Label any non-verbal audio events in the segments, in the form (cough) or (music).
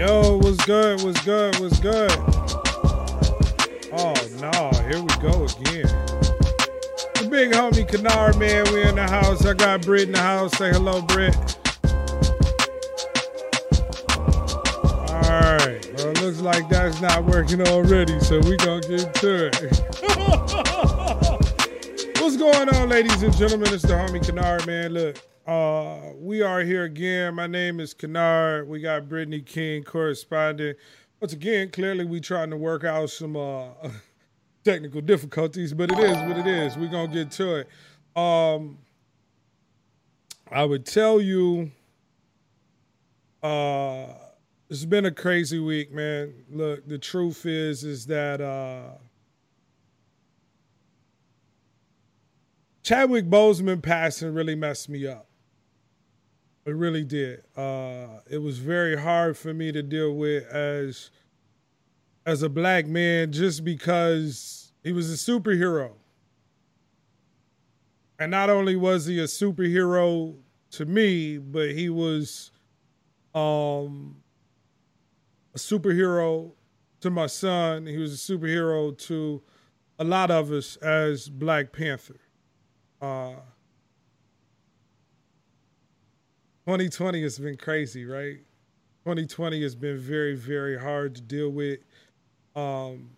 Yo, what's good? What's good? What's good? Oh no, here we go again. The big homie Kynard man, we in the house. I got Britt in the house. Say hello, Britt. All right. Well, it looks like that's not working already, so we gonna get to it. (laughs) What's going on, ladies and gentlemen? It's the homie Kynard man. Look, uh, we are here again. My name is Kynard. We got Brittany King corresponding. Once again, clearly we trying to work out some uh, (laughs) technical difficulties, but it is what it is. We're gonna get to it. Um, I would tell you, uh, it's been a crazy week, man. Look, the truth is, is that uh, Chadwick Boseman passing really messed me up. It really did. Uh, it was very hard for me to deal with as as a black man, just because he was a superhero, and not only was he a superhero to me, but he was um, a superhero to my son. He was a superhero to a lot of us as Black Panther. Uh, 2020 has been crazy, right? 2020 has been very, very hard to deal with. Um,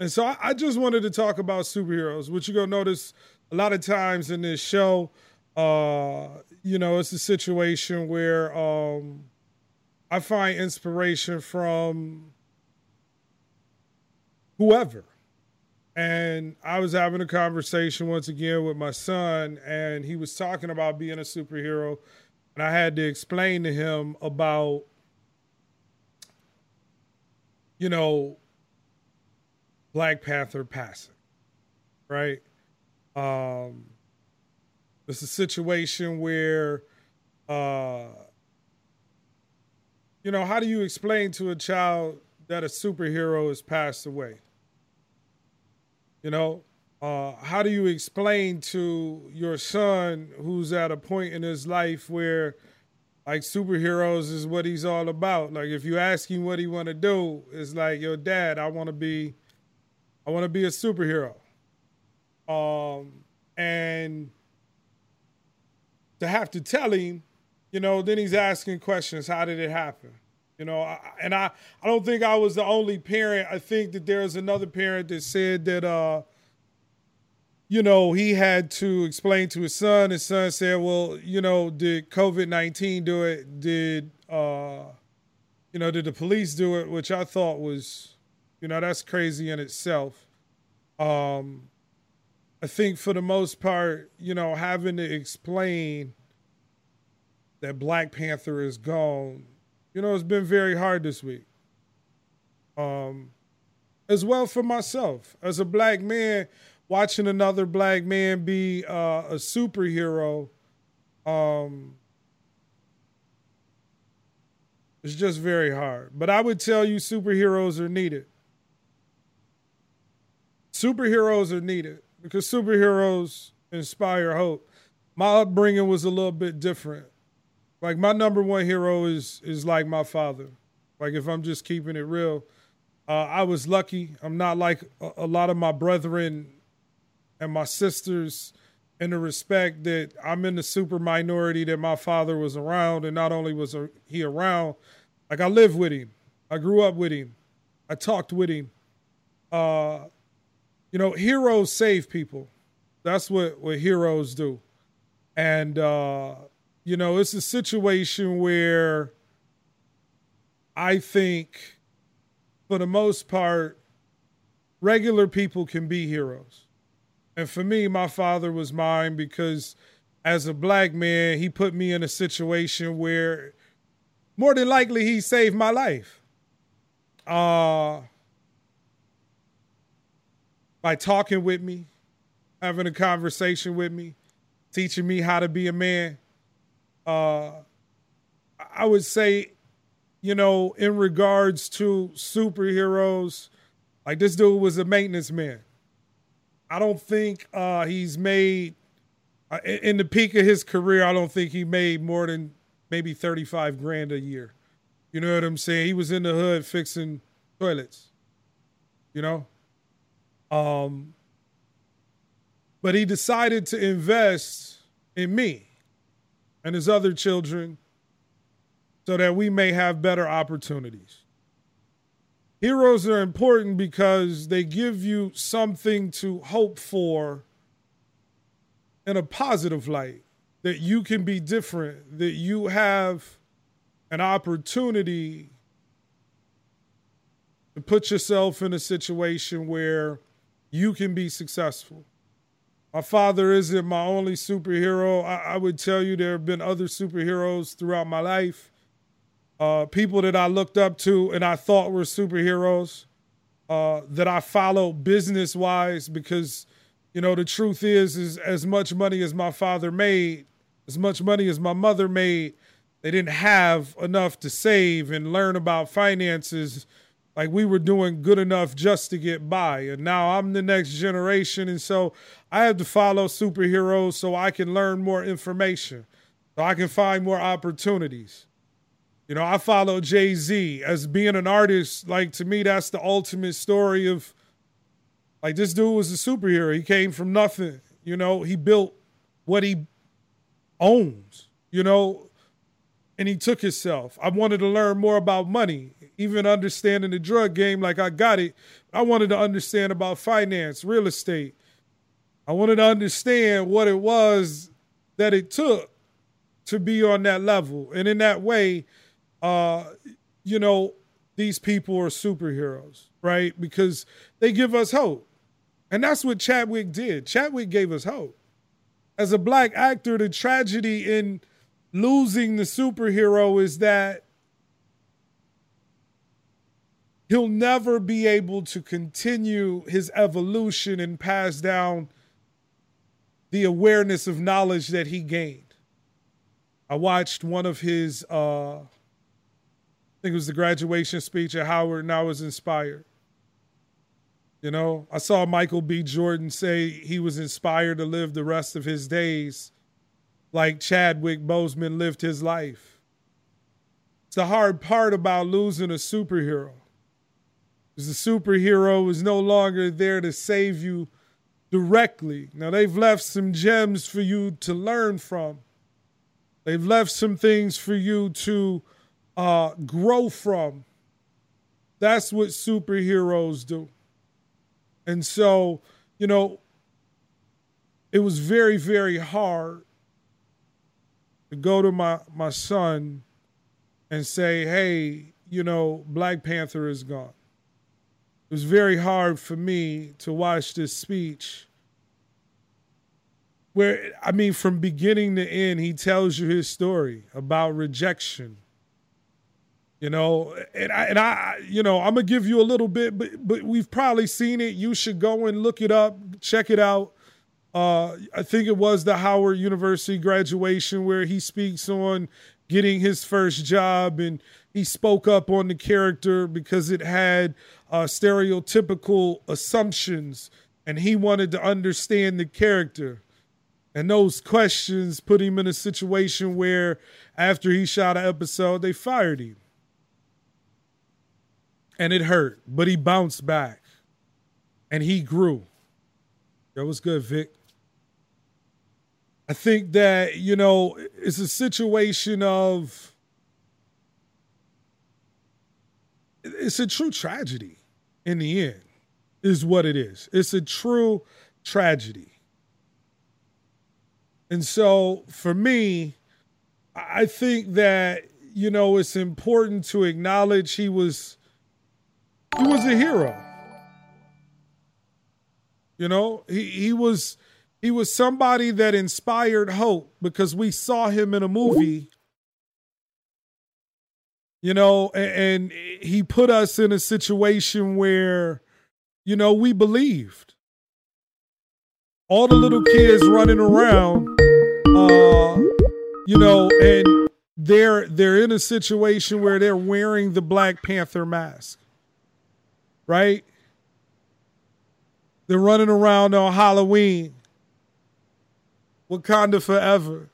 and so I, I just wanted to talk about superheroes, which you're going to notice a lot of times in this show. Uh, you know, it's a situation where um, I find inspiration from whoever. And I was having a conversation once again with my son, and he was talking about being a superhero. And I had to explain to him about, you know, Black Panther passing, right? Um, it's a situation where, uh, you know, how do you explain to a child that a superhero has passed away? You know, uh, how do you explain to your son who's at a point in his life where like superheroes is what he's all about? Like if you ask him what he want to do, it's like, "Yo, dad, I want to be I want to be a superhero." Um and to have to tell him, you know, then he's asking questions, how did it happen? You know, I, and I, I don't think I was the only parent. I think that there's another parent that said that, uh, you know, he had to explain to his son. His son said, "Well, you know, did COVID nineteen do it? Did uh, you know, did the police do it?" Which I thought was, you know, that's crazy in itself. Um, I think for the most part, you know, having to explain that Black Panther is gone you know, it's been very hard this week. Um, as well for myself as a black man, watching another black man be uh, a superhero. Um, it's just very hard. But I would tell you, superheroes are needed. Superheroes are needed because superheroes inspire hope. My upbringing was a little bit different. Like my number one hero is is like my father. Like if I'm just keeping it real, uh, I was lucky. I'm not like a, a lot of my brethren and my sisters in the respect that I'm in the super minority that my father was around, and not only was he around, like I lived with him, I grew up with him, I talked with him. Uh, you know, heroes save people. That's what what heroes do, and uh, you know, it's a situation where I think, for the most part, regular people can be heroes. And for me, my father was mine because as a black man, he put me in a situation where more than likely he saved my life. Uh, by talking with me, having a conversation with me, teaching me how to be a man uh, I would say, you know, in regards to superheroes, like this dude was a maintenance man. I don't think uh, he's made uh, in the peak of his career. I don't think he made more than maybe thirty-five grand a year. You know what I'm saying? He was in the hood fixing toilets. You know? Um but he decided to invest in me and his other children so that we may have better opportunities. Heroes are important because they give you something to hope for in a positive light, that you can be different, that you have an opportunity to put yourself in a situation where you can be successful. My father isn't my only superhero. I, I would tell you there have been other superheroes throughout my life. Uh, people that I looked up to and I thought were superheroes uh, that I followed business wise because, you know, the truth is, is as much money as my father made, as much money as my mother made, they didn't have enough to save and learn about finances like we were doing good enough just to get by. And now I'm the next generation. And so I have to follow superheroes so I can learn more information, so I can find more opportunities. You know, I follow Jay Z as being an artist. Like, to me, that's the ultimate story of like this dude was a superhero. He came from nothing. You know, he built what he owns, you know, and he took himself. I wanted to learn more about money even understanding the drug game like I got it. I wanted to understand about finance, real estate. I wanted to understand what it was that it took to be on that level. And in that way, uh, you know, these people are superheroes, right? Because they give us hope. And that's what Chadwick did. Chadwick gave us hope. As a black actor, the tragedy in losing the superhero is that he'll never be able to continue his evolution and pass down the awareness of knowledge that he gained. I watched one of his, uh, I think it was the graduation speech at Howard, and I was inspired. You know, I saw Michael B. Jordan say he was inspired to live the rest of his days like Chadwick Boseman lived his life. It's the hard part about losing a superhero Is the superhero is no longer there to save you directly. Now, they've left some gems for you to learn from, they've left some things for you to uh, grow from. That's what superheroes do. And so, you know, it was very, very hard to go to my, my son and say, hey, you know, Black Panther is gone it was very hard for me to watch this speech where I mean from beginning to end he tells you his story about rejection you know and I and I you know I'm to give you a little bit but but we've probably seen it you should go and look it up check it out uh, I think it was the Howard University graduation where he speaks on getting his first job and he spoke up on the character because it had uh, stereotypical assumptions and he wanted to understand the character. And those questions put him in a situation where after he shot an episode, they fired him. And it hurt, but he bounced back and he grew. That was good, Vic. I think that, you know, it's a situation of it's a true tragedy in the end, is what it is. It's a true tragedy. And so for me, I think that, you know, it's important to acknowledge he was he was a hero. You know, he, he was he was somebody that inspired hope because we saw him in a movie you know, and, and he put us in a situation where, you know, we believed. All the little kids running around, uh, you know, and they're they're in a situation where they're wearing the Black Panther mask, right? They're running around on Halloween, Wakanda forever.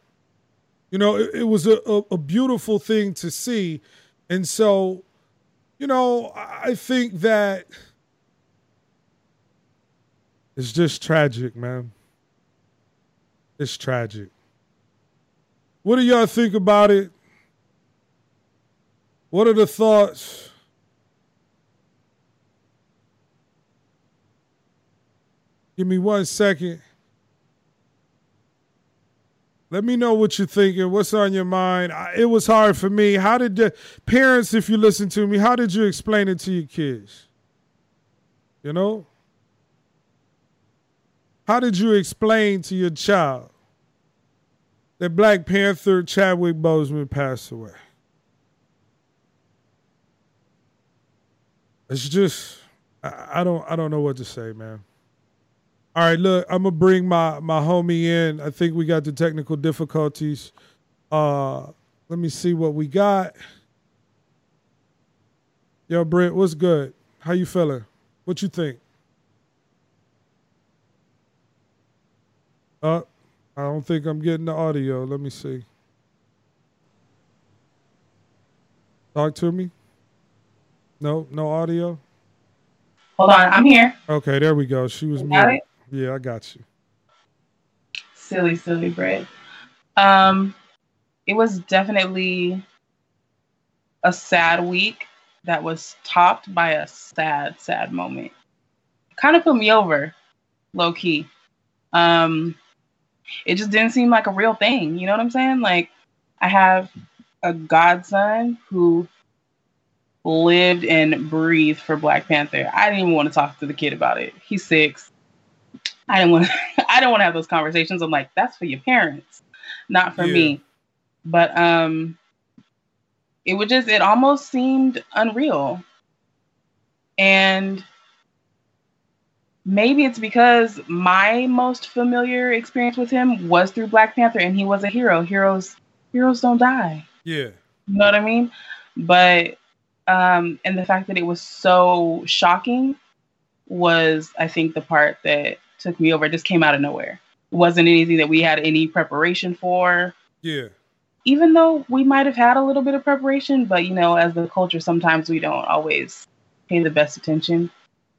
You know, it, it was a, a, a beautiful thing to see And so, you know, I think that it's just tragic, man. It's tragic. What do y'all think about it? What are the thoughts? Give me one second. Let me know what you're thinking. What's on your mind? It was hard for me. How did the parents, if you listen to me, how did you explain it to your kids? You know? How did you explain to your child that Black Panther Chadwick Boseman passed away? It's just I, I don't I don't know what to say, man. All right, look, I'm gonna bring my my homie in. I think we got the technical difficulties. Uh, let me see what we got. Yo, Brent, what's good? How you feeling? What you think? Uh, I don't think I'm getting the audio. Let me see. Talk to me. No, no audio. Hold on, I'm here. Okay, there we go. She was muted. Yeah, I got you. Silly, silly bread. Um, it was definitely a sad week that was topped by a sad, sad moment. Kind of put me over, low key. Um, it just didn't seem like a real thing. You know what I'm saying? Like, I have a godson who lived and breathed for Black Panther. I didn't even want to talk to the kid about it. He's six. I don't want (laughs) I don't want to have those conversations. I'm like, that's for your parents, not for yeah. me. But um it would just it almost seemed unreal. And maybe it's because my most familiar experience with him was through Black Panther and he was a hero. Heroes heroes don't die. Yeah. You know what I mean? But um and the fact that it was so shocking was I think the part that took me over. It just came out of nowhere. It wasn't anything that we had any preparation for. Yeah. Even though we might have had a little bit of preparation, but you know, as the culture, sometimes we don't always pay the best attention.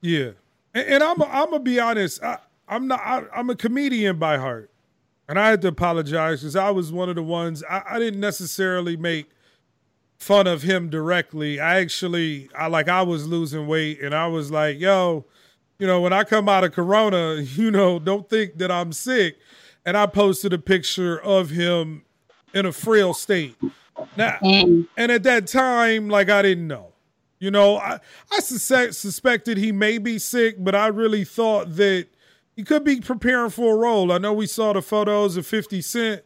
Yeah, and, and I'm I'm gonna be honest. I, I'm not. I, am a comedian by heart, and I had to apologize because I was one of the ones. I, I didn't necessarily make fun of him directly. I actually, I like, I was losing weight, and I was like, "Yo, you know, when I come out of Corona, (laughs) you know, don't think that I'm sick. And I posted a picture of him in a frail state. Now, mm. and at that time, like I didn't know. You know, I, I suspect, suspected he may be sick, but I really thought that he could be preparing for a role. I know we saw the photos of 50 Cent.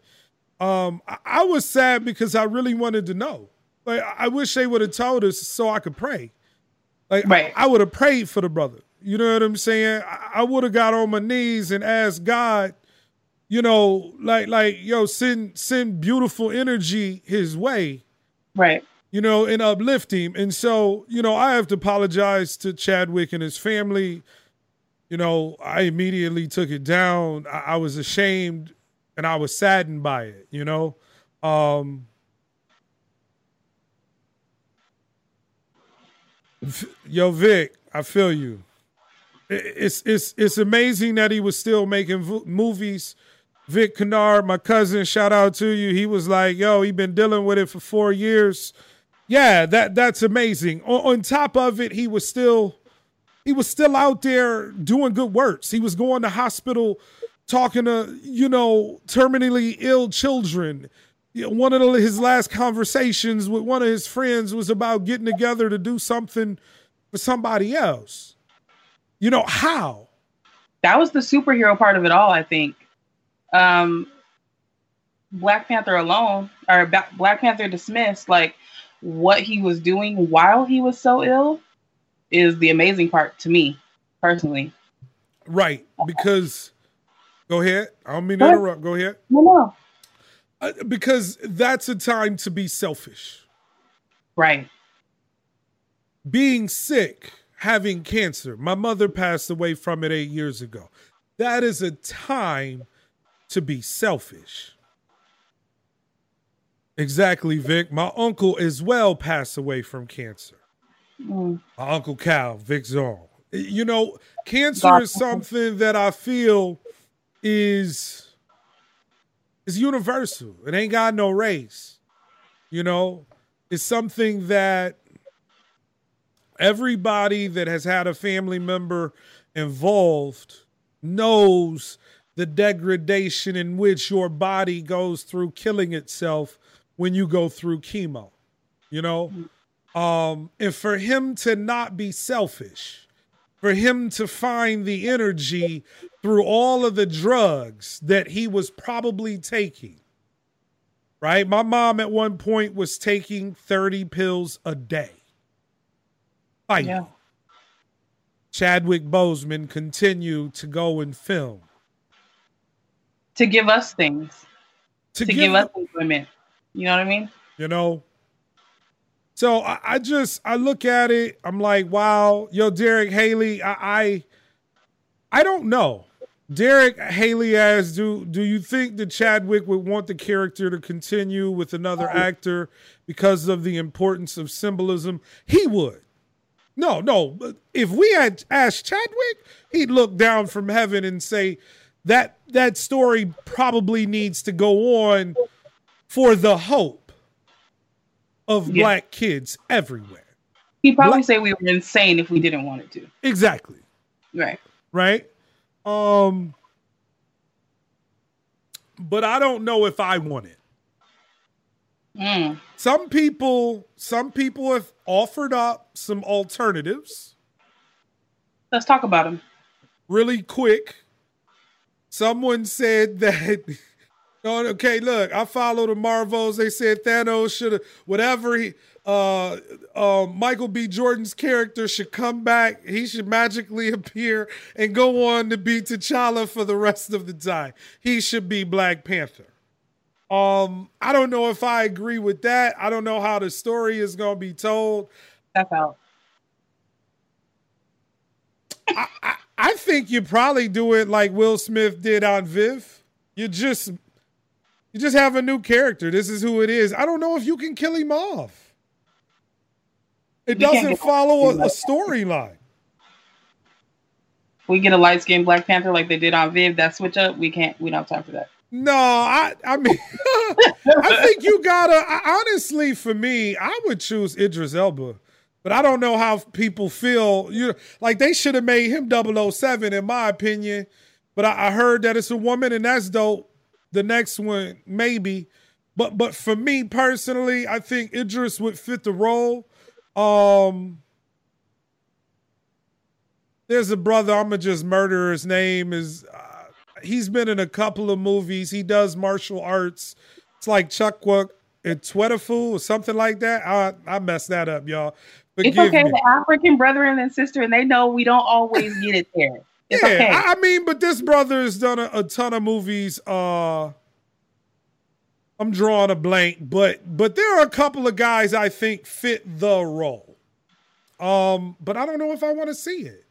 Um, I, I was sad because I really wanted to know. Like, I wish they would have told us so I could pray. Like, right. I, I would have prayed for the brother. You know what I'm saying? I, I would have got on my knees and asked God, you know, like like yo, send send beautiful energy his way. Right. You know, and uplift him. And so, you know, I have to apologize to Chadwick and his family. You know, I immediately took it down. I, I was ashamed and I was saddened by it, you know. Um Yo, Vic, I feel you it's it's it's amazing that he was still making movies. Vic Kennard, my cousin, shout out to you. He was like, "Yo, he been dealing with it for four years." Yeah, that that's amazing. On, on top of it, he was still he was still out there doing good works. He was going to hospital, talking to you know terminally ill children. One of the, his last conversations with one of his friends was about getting together to do something for somebody else. You know, how? That was the superhero part of it all, I think. Um, Black Panther alone, or Black Panther dismissed, like what he was doing while he was so ill is the amazing part to me, personally. Right. Because, go ahead. I don't mean to interrupt. Go ahead. No, no. Uh, because that's a time to be selfish. Right. Being sick having cancer. My mother passed away from it eight years ago. That is a time to be selfish. Exactly, Vic. My uncle as well passed away from cancer. Mm. My uncle Cal, Vic Zorn. You know, cancer is something that I feel is is universal. It ain't got no race. You know, it's something that everybody that has had a family member involved knows the degradation in which your body goes through killing itself when you go through chemo. You know, um, and for him to not be selfish, for him to find the energy through all of the drugs that he was probably taking. Right? My mom at one point was taking 30 pills a day. Fighting. Yeah. Chadwick Boseman continued to go and film. To give us things, To, to, give, give, us women. You know what I mean? you know. So I, I just I look at it, I'm like, wow, yo, Derek Haley, I I, I don't know. Derek Haley asks, do do you think that Chadwick would want the character to continue with another oh. actor because of the importance of symbolism? He would. No, no. If we had asked Chadwick, he'd look down from heaven and say that that story probably needs to go on for the hope of Yeah. black kids everywhere. He'd probably Black- say we were insane if we didn't want it to. Exactly. Right. right? Um, but I don't know if I want it. Mm. Some people, some people have offered up some alternatives Let's talk about them. really quick. Someone said that. (laughs) Okay, look, I follow the Marvels. They said Thanos should have whatever he uh uh Michael B. Jordan's character should come back. He should magically (laughs) appear and go on to be T'Challa for the rest of the time. He should be Black Panther. Um, I don't know if I agree with that. I don't know how the story is gonna be told. That's out. I I think you probably do it like Will Smith did on Viv. You just you just have a new character. This is who it is. I don't know if you can kill him off. It You doesn't follow a, a storyline. we get a light skinned Black Panther like they did on Viv, that switch up, we can't. We don't have time for that. No, I I mean (laughs) I think you gotta I, honestly for me, I would choose Idris Elba. But I don't know how people feel. You like they should have made him 007 in my opinion. But I, I heard that it's a woman and that's dope. The next one, maybe. But but for me personally, I think Idris would fit the role. Um there's a brother, I'm gonna just murder his name is he's been in a couple of movies. He does martial arts. It's like Chukwuk and Twetafu or something like that. I I messed that up, y'all. It's Forgive okay. me. The African brethren and sister, and they know we don't always get it there. (laughs) It's yeah, okay. I, I mean, but this brother has done a, a ton of movies. Uh I'm drawing a blank, but but there are a couple of guys I think fit the role. Um, but I don't know if I want to see it.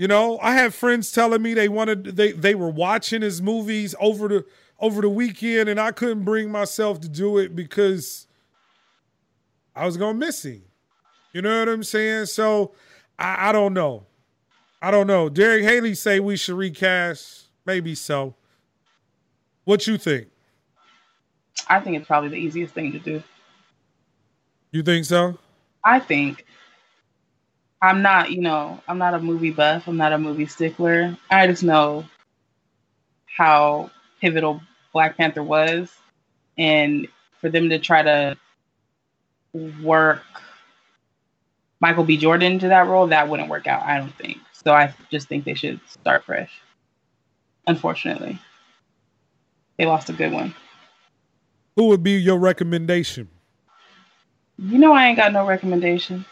You know, I have friends telling me they wanted they they were watching his movies over the over the weekend, and I couldn't bring myself to do it because I was gonna miss him. You know what I'm saying? So I, I don't know. I don't know. Derek Haley say we should recast. Maybe so. What you think? I think it's probably the easiest thing to do. You think so? I think. I'm not, you know, I'm not a movie buff. I'm not a movie stickler. I just know how pivotal Black Panther was. And for them to try to work Michael B. Jordan to that role, that wouldn't work out, I don't think. So I just think they should start fresh. Unfortunately, they lost a good one. Who would be your recommendation? You know, I ain't got no recommendation.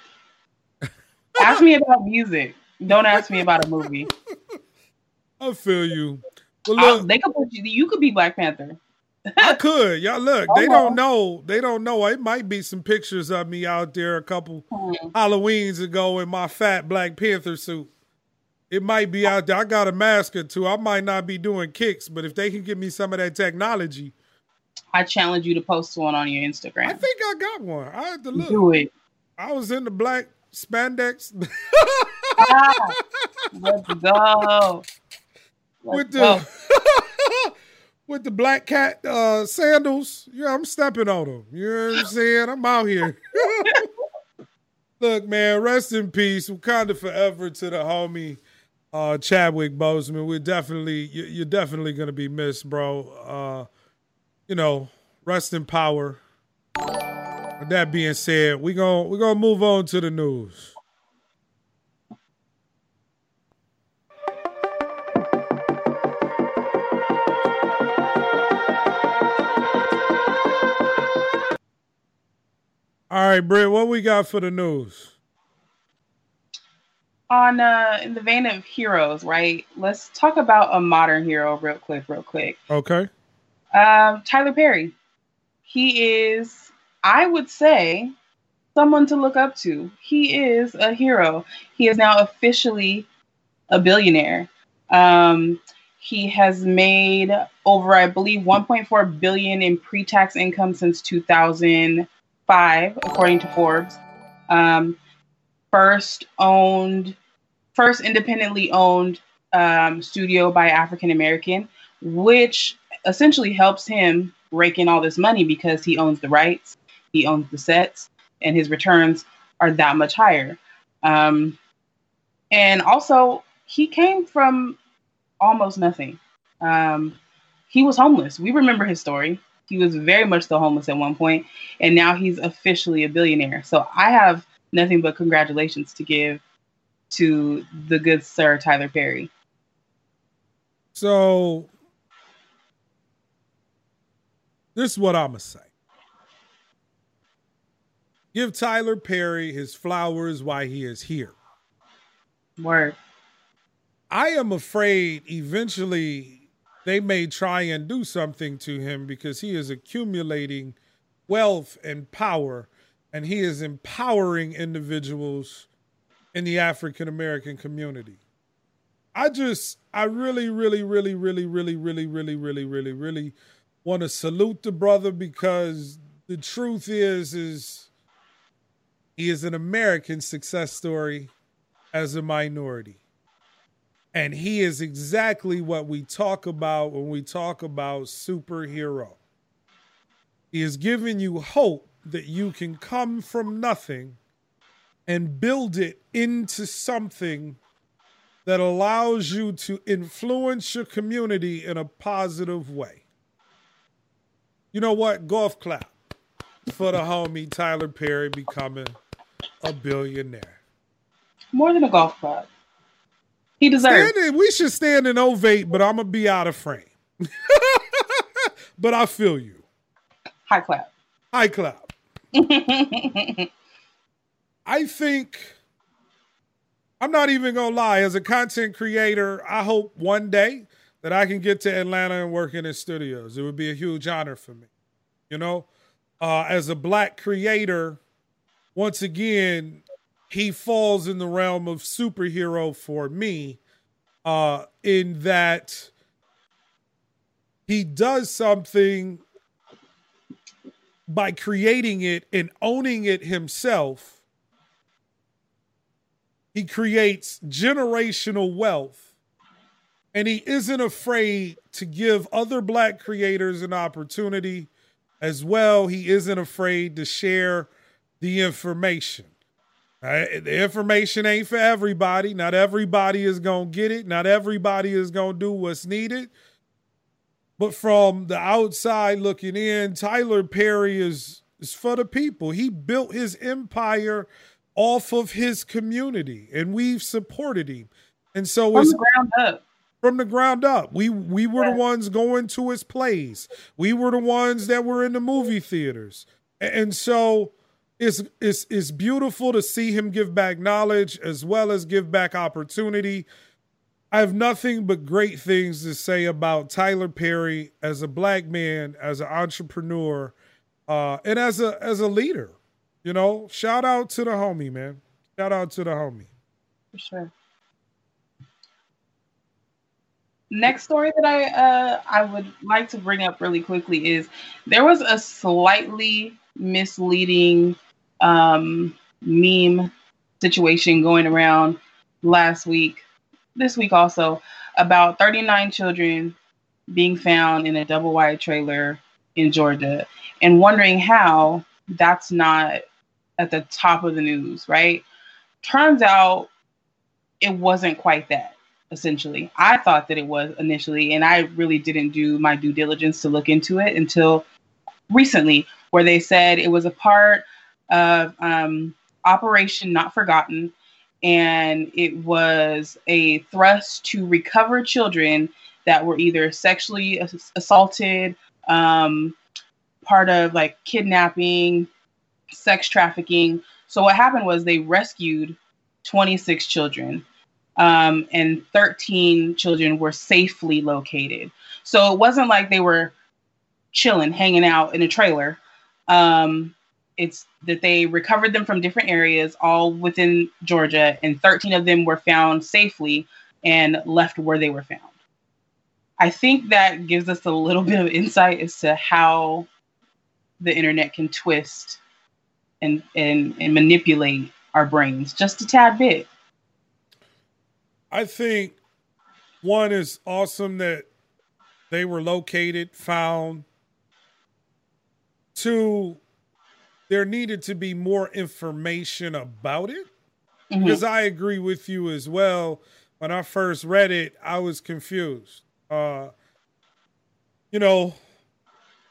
Ask me about music. Don't ask me about a movie. (laughs) I feel you. Well, look, they could put you. You could be Black Panther. (laughs) I could. Y'all look. They Oh. don't know. They don't know. It might be some pictures of me out there a couple Hmm. Halloweens ago in my fat Black Panther suit. It might be out there. I got a mask or two. I might not be doing kicks, but if they can give me some of that technology, I challenge you to post one on your Instagram. I think I got one. I had to look. Do it. I was in the black spandex. ah, let's go. (laughs) Let's with the go. (laughs) with the black cat uh, sandals. Yeah, I'm stepping on them. You know what I'm saying? I'm out here. (laughs) Look, man, rest in peace. Wakanda forever to the homie uh, Chadwick Boseman. We're definitely you're definitely gonna be missed, bro. Uh, you know, rest in power. With that being said, we going we're gonna move on to the news. All right, Britt, what we got for the news? On uh in the vein of heroes, right? Let's talk about a modern hero real quick, real quick. Okay. Um, Tyler Perry. He is, I would say, someone to look up to. He is a hero. He is now officially a billionaire. Um, he has made over, I believe, 1.4 billion in pre-tax income since 2005, according to Forbes. Um, first owned, first independently owned um, studio by African American, which essentially helps him rake in all this money because he owns the rights, he owns the sets, and his returns are that much higher. Um, and also, he came from almost nothing. Um, he was homeless. We remember his story. He was very much the homeless at one point, and now he's officially a billionaire. So I have nothing but congratulations to give to the good sir Tyler Perry. So this is what I'm gonna say. Give Tyler Perry his flowers while he is here. Word. I am afraid eventually they may try and do something to him because he is accumulating wealth and power and he is empowering individuals in the African American community. I just, I really, really, really, really, really, really, really, really, really, really want to salute the brother because the truth is, is he is an American success story as a minority. And he is exactly what we talk about when we talk about superhero. He is giving you hope that you can come from nothing and build it into something that allows you to influence your community in a positive way. You know what? Golf clap for the homie Tyler Perry becoming a billionaire. More than a golf club. He deserves. Stand in, we should stand and ovate, but I'm gonna be out of frame. (laughs) but I feel you. High clap. High clap. (laughs) I think I'm not even gonna lie. As a content creator, I hope one day that I can get to Atlanta and work in his studios. It would be a huge honor for me. You know, uh, as a black creator, once again, he falls in the realm of superhero for me uh, in that he does something by creating it and owning it himself. He creates generational wealth and he isn't afraid to give other black creators an opportunity as well. He isn't afraid to share the information. Right? The information ain't for everybody. Not everybody is going to get it. Not everybody is going to do what's needed. But from the outside looking in, Tyler Perry is is for the people. He built his empire off of his community, and we've supported him. And so from it's the ground up. From the ground up, we we were yeah. the ones going to his plays. We were the ones that were in the movie theaters, and so it's it's it's beautiful to see him give back knowledge as well as give back opportunity. I have nothing but great things to say about Tyler Perry as a black man, as an entrepreneur, uh, and as a as a leader. You know, shout out to the homie, man. Shout out to the homie. For sure. next story that I uh, I would like to bring up really quickly is there was a slightly misleading um, meme situation going around last week, this week also, about 39 children being found in a double wide trailer in Georgia and wondering how that's not at the top of the news, right? Turns out it wasn't quite that, essentially. I thought that it was initially, and I really didn't do my due diligence to look into it until recently, where they said it was a part of um, Operation Not Forgotten, and it was a thrust to recover children that were either sexually assaulted, um, part of like kidnapping, sex trafficking. So what happened was they rescued 26 children, um, and 13 children were safely located. So it wasn't like they were chilling, hanging out in a trailer. Um, it's that they recovered them from different areas, all within Georgia, and 13 of them were found safely and left where they were found. I think that gives us a little bit of insight as to how the internet can twist and and, and manipulate our brains just a tad bit. I think one is awesome that they were located, found. Two, there needed to be more information about it. Mm-hmm. Because I agree with you as well. When I first read it, I was confused. Uh, you know,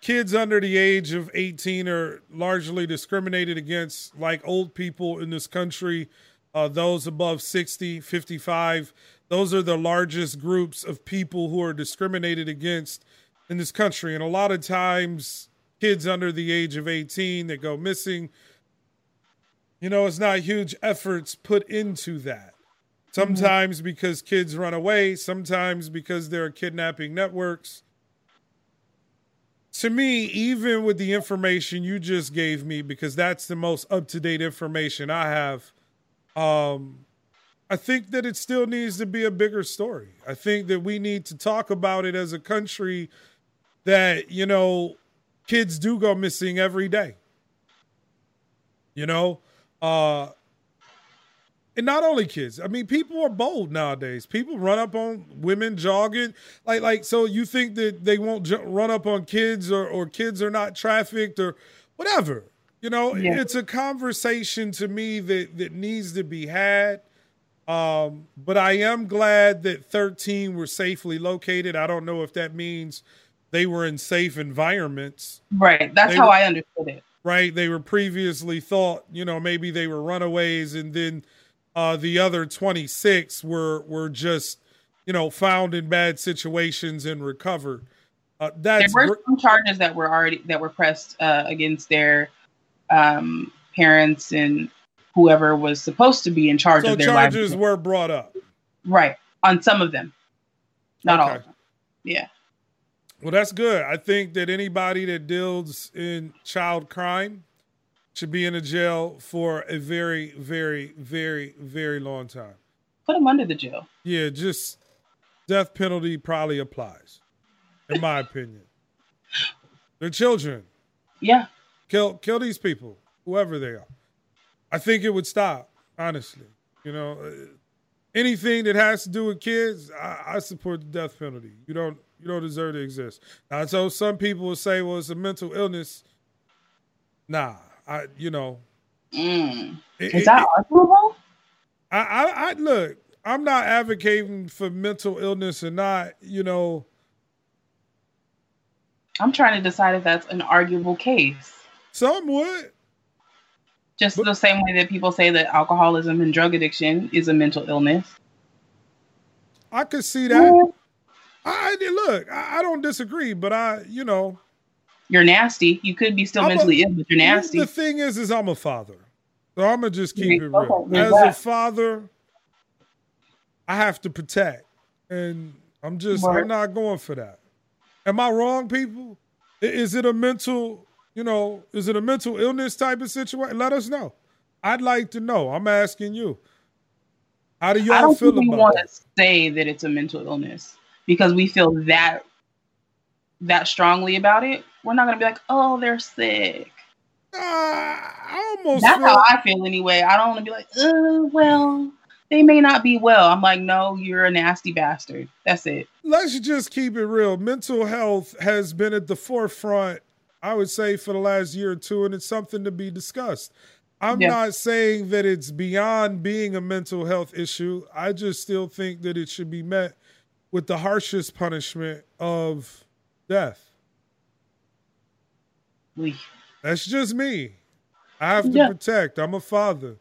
kids under the age of 18 are largely discriminated against, like old people in this country, uh, those above 60, 55. Those are the largest groups of people who are discriminated against in this country. And a lot of times, kids under the age of 18 that go missing. You know, it's not huge efforts put into that. Sometimes mm-hmm. because kids run away, sometimes because there are kidnapping networks. To me, even with the information you just gave me, because that's the most up to date information I have, um, I think that it still needs to be a bigger story. I think that we need to talk about it as a country that, you know, kids do go missing every day. You know, uh, and not only kids. I mean, people are bold nowadays. People run up on women jogging, like like. So you think that they won't j- run up on kids, or or kids are not trafficked, or whatever. You know, yeah. it's a conversation to me that that needs to be had. Um, but I am glad that 13 were safely located. I don't know if that means they were in safe environments. Right. That's they how were, I understood it. Right. They were previously thought, you know, maybe they were runaways and then uh, the other 26 were were just, you know, found in bad situations and recovered. Uh, that's there were some charges that were already that were pressed uh, against their um, parents and whoever was supposed to be in charge so of their lives. charges were brought up. Right. On some of them. Not okay. all of them. Yeah. Well, that's good. I think that anybody that deals in child crime should be in a jail for a very, very, very, very long time. Put them under the jail. Yeah, just death penalty probably applies, in my opinion. They're children. Yeah. Kill kill these people, whoever they are. I think it would stop, honestly. You know, anything that has to do with kids, I, I support the death penalty. You don't you don't deserve to exist. Now, so some people will say, well, it's a mental illness. Nah, I, you know. Mm. It, Is that arguable? I, I, I, look, I'm not advocating for mental illness or not, you know. I'm trying to decide if that's an arguable case. Some would. Just but, the same way that people say that alcoholism and drug addiction is a mental illness. I could see that. Yeah. I look, I, I don't disagree, but I, you know, you're nasty. You could be still I'm mentally a, ill, but you're nasty. The thing is, is I'm a father, so I'm gonna just keep it real. As a father, I have to protect, and I'm just I'm not going for that. Am I wrong, people? Is it a mental, you know, is it a mental illness type of situation? Let us know. I'd like to know. I'm asking you. How do y'all feel about? I don't want to say that it's a mental illness because we feel that that strongly about it, we're not gonna be like, oh, they're sick. Uh, I almost That's feel, how I feel anyway. I don't want to be like, oh, well, they may not be well. I'm like, no, you're a nasty bastard. That's it. let's just keep it real. Mental health has been at the forefront, I would say, for the last year or two, and it's something to be discussed. I'm Yeah. not saying that it's beyond being a mental health issue. I just still think that it should be met with the harshest punishment of death. We- That's just me. I have to Yeah. protect. I'm a father.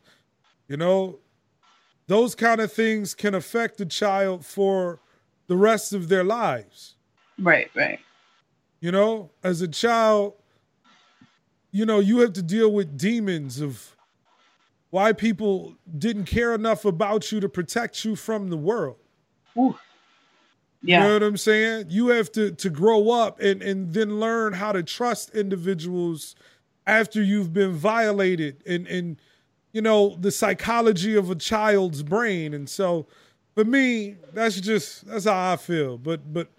You know, those kind of things can affect the child for the rest of their lives. Right, right. You know, as a child, you know, you have to deal with demons of why people didn't care enough about you to protect you from the world. Ooh. You know what I'm saying? You have to to grow up and and then learn how to trust individuals after you've been violated and and you know the psychology of a child's brain. And so for me, that's just that's how I feel. But but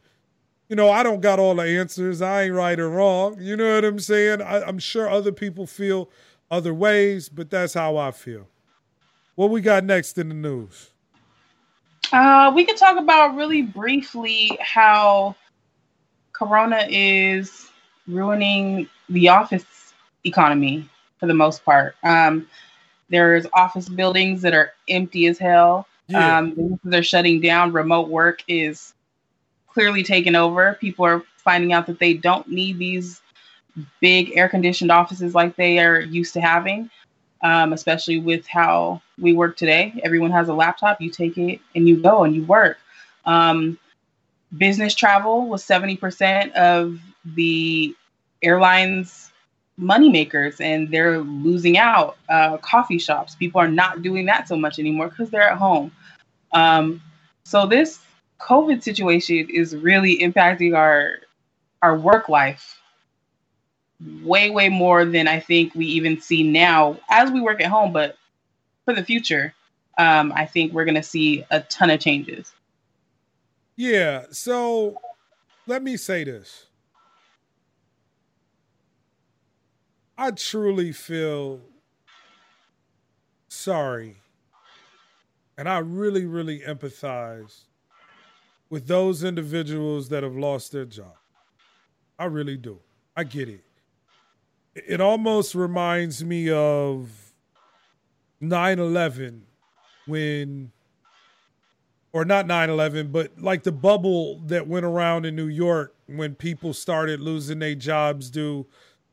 you know, I don't got all the answers. I ain't right or wrong. You know what I'm saying? I, I'm sure other people feel other ways, but that's how I feel. What we got next in the news? Uh, we could talk about really briefly how Corona is ruining the office economy for the most part. Um, there's office buildings that are empty as hell. Yeah. Um, are shutting down. Remote work is clearly taking over. People are finding out that they don't need these big air conditioned offices like they are used to having, um, especially with how we work today. Everyone has a laptop, you take it and you go and you work. Um, business travel was 70% of the airlines money makers and they're losing out uh, coffee shops people are not doing that so much anymore because they're at home um, so this covid situation is really impacting our our work life way way more than i think we even see now as we work at home but for the future um, i think we're going to see a ton of changes Yeah. So let me say this. I truly feel sorry. And I really, really empathize with those individuals that have lost their job. I really do. I get it. It almost reminds me of 9 11 when or not 9-11 but like the bubble that went around in new york when people started losing their jobs due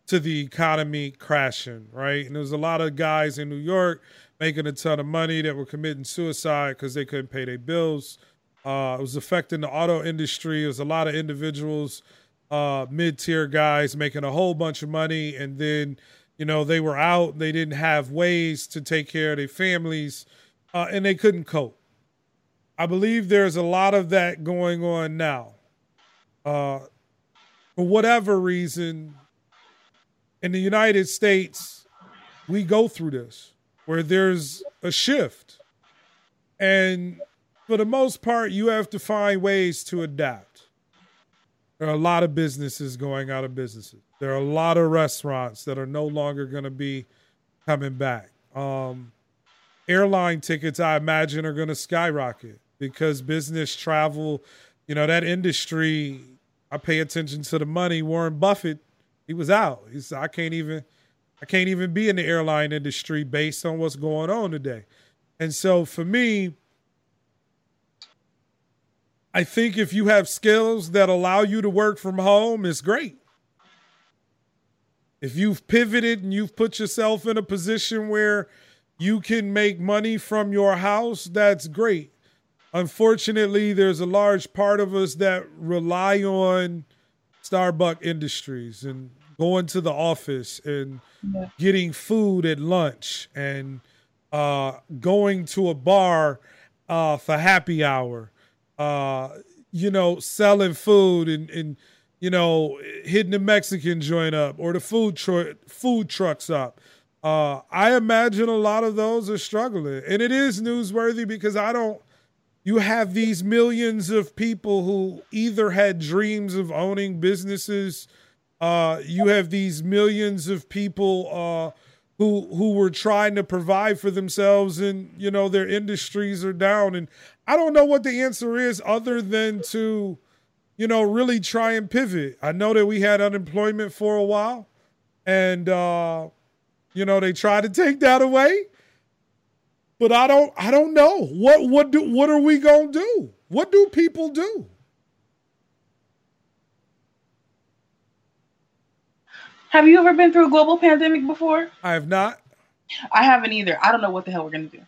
to the economy crashing right? And there was a lot of guys in new york making a ton of money that were committing suicide because they couldn't pay their bills. Uh, it was affecting the auto industry. There was a lot of individuals uh, mid-tier guys making a whole bunch of money and then you know they were out they didn't have ways to take care of their families uh, and they couldn't cope I believe there's a lot of that going on now. Uh, for whatever reason, in the United States, we go through this where there's a shift. And for the most part, you have to find ways to adapt. There are a lot of businesses going out of businesses. There are a lot of restaurants that are no longer going to be coming back. Um, airline tickets, I imagine, are going to skyrocket because business travel, you know, that industry, I pay attention to the money. Warren Buffett, he was out. He said, I can't even I can't even be in the airline industry based on what's going on today. And so for me, I think if you have skills that allow you to work from home, it's great. If you've pivoted and you've put yourself in a position where you can make money from your house, that's great. Unfortunately, there's a large part of us that rely on Starbucks Industries and going to the office and Yeah. getting food at lunch and uh, going to a bar uh, for happy hour. Uh, you know, selling food and, and you know hitting the Mexican joint up or the food tru- food trucks up. Uh, I imagine a lot of those are struggling, and it is newsworthy because I don't you have these millions of people who either had dreams of owning businesses. Uh, you have these millions of people uh, who who were trying to provide for themselves, and you know their industries are down. And I don't know what the answer is, other than to, you know, really try and pivot. I know that we had unemployment for a while, and uh, you know they tried to take that away but I don't I don't know. What what do what are we going to do? What do people do? Have you ever been through a global pandemic before? I have not. I haven't either. I don't know what the hell we're going to do.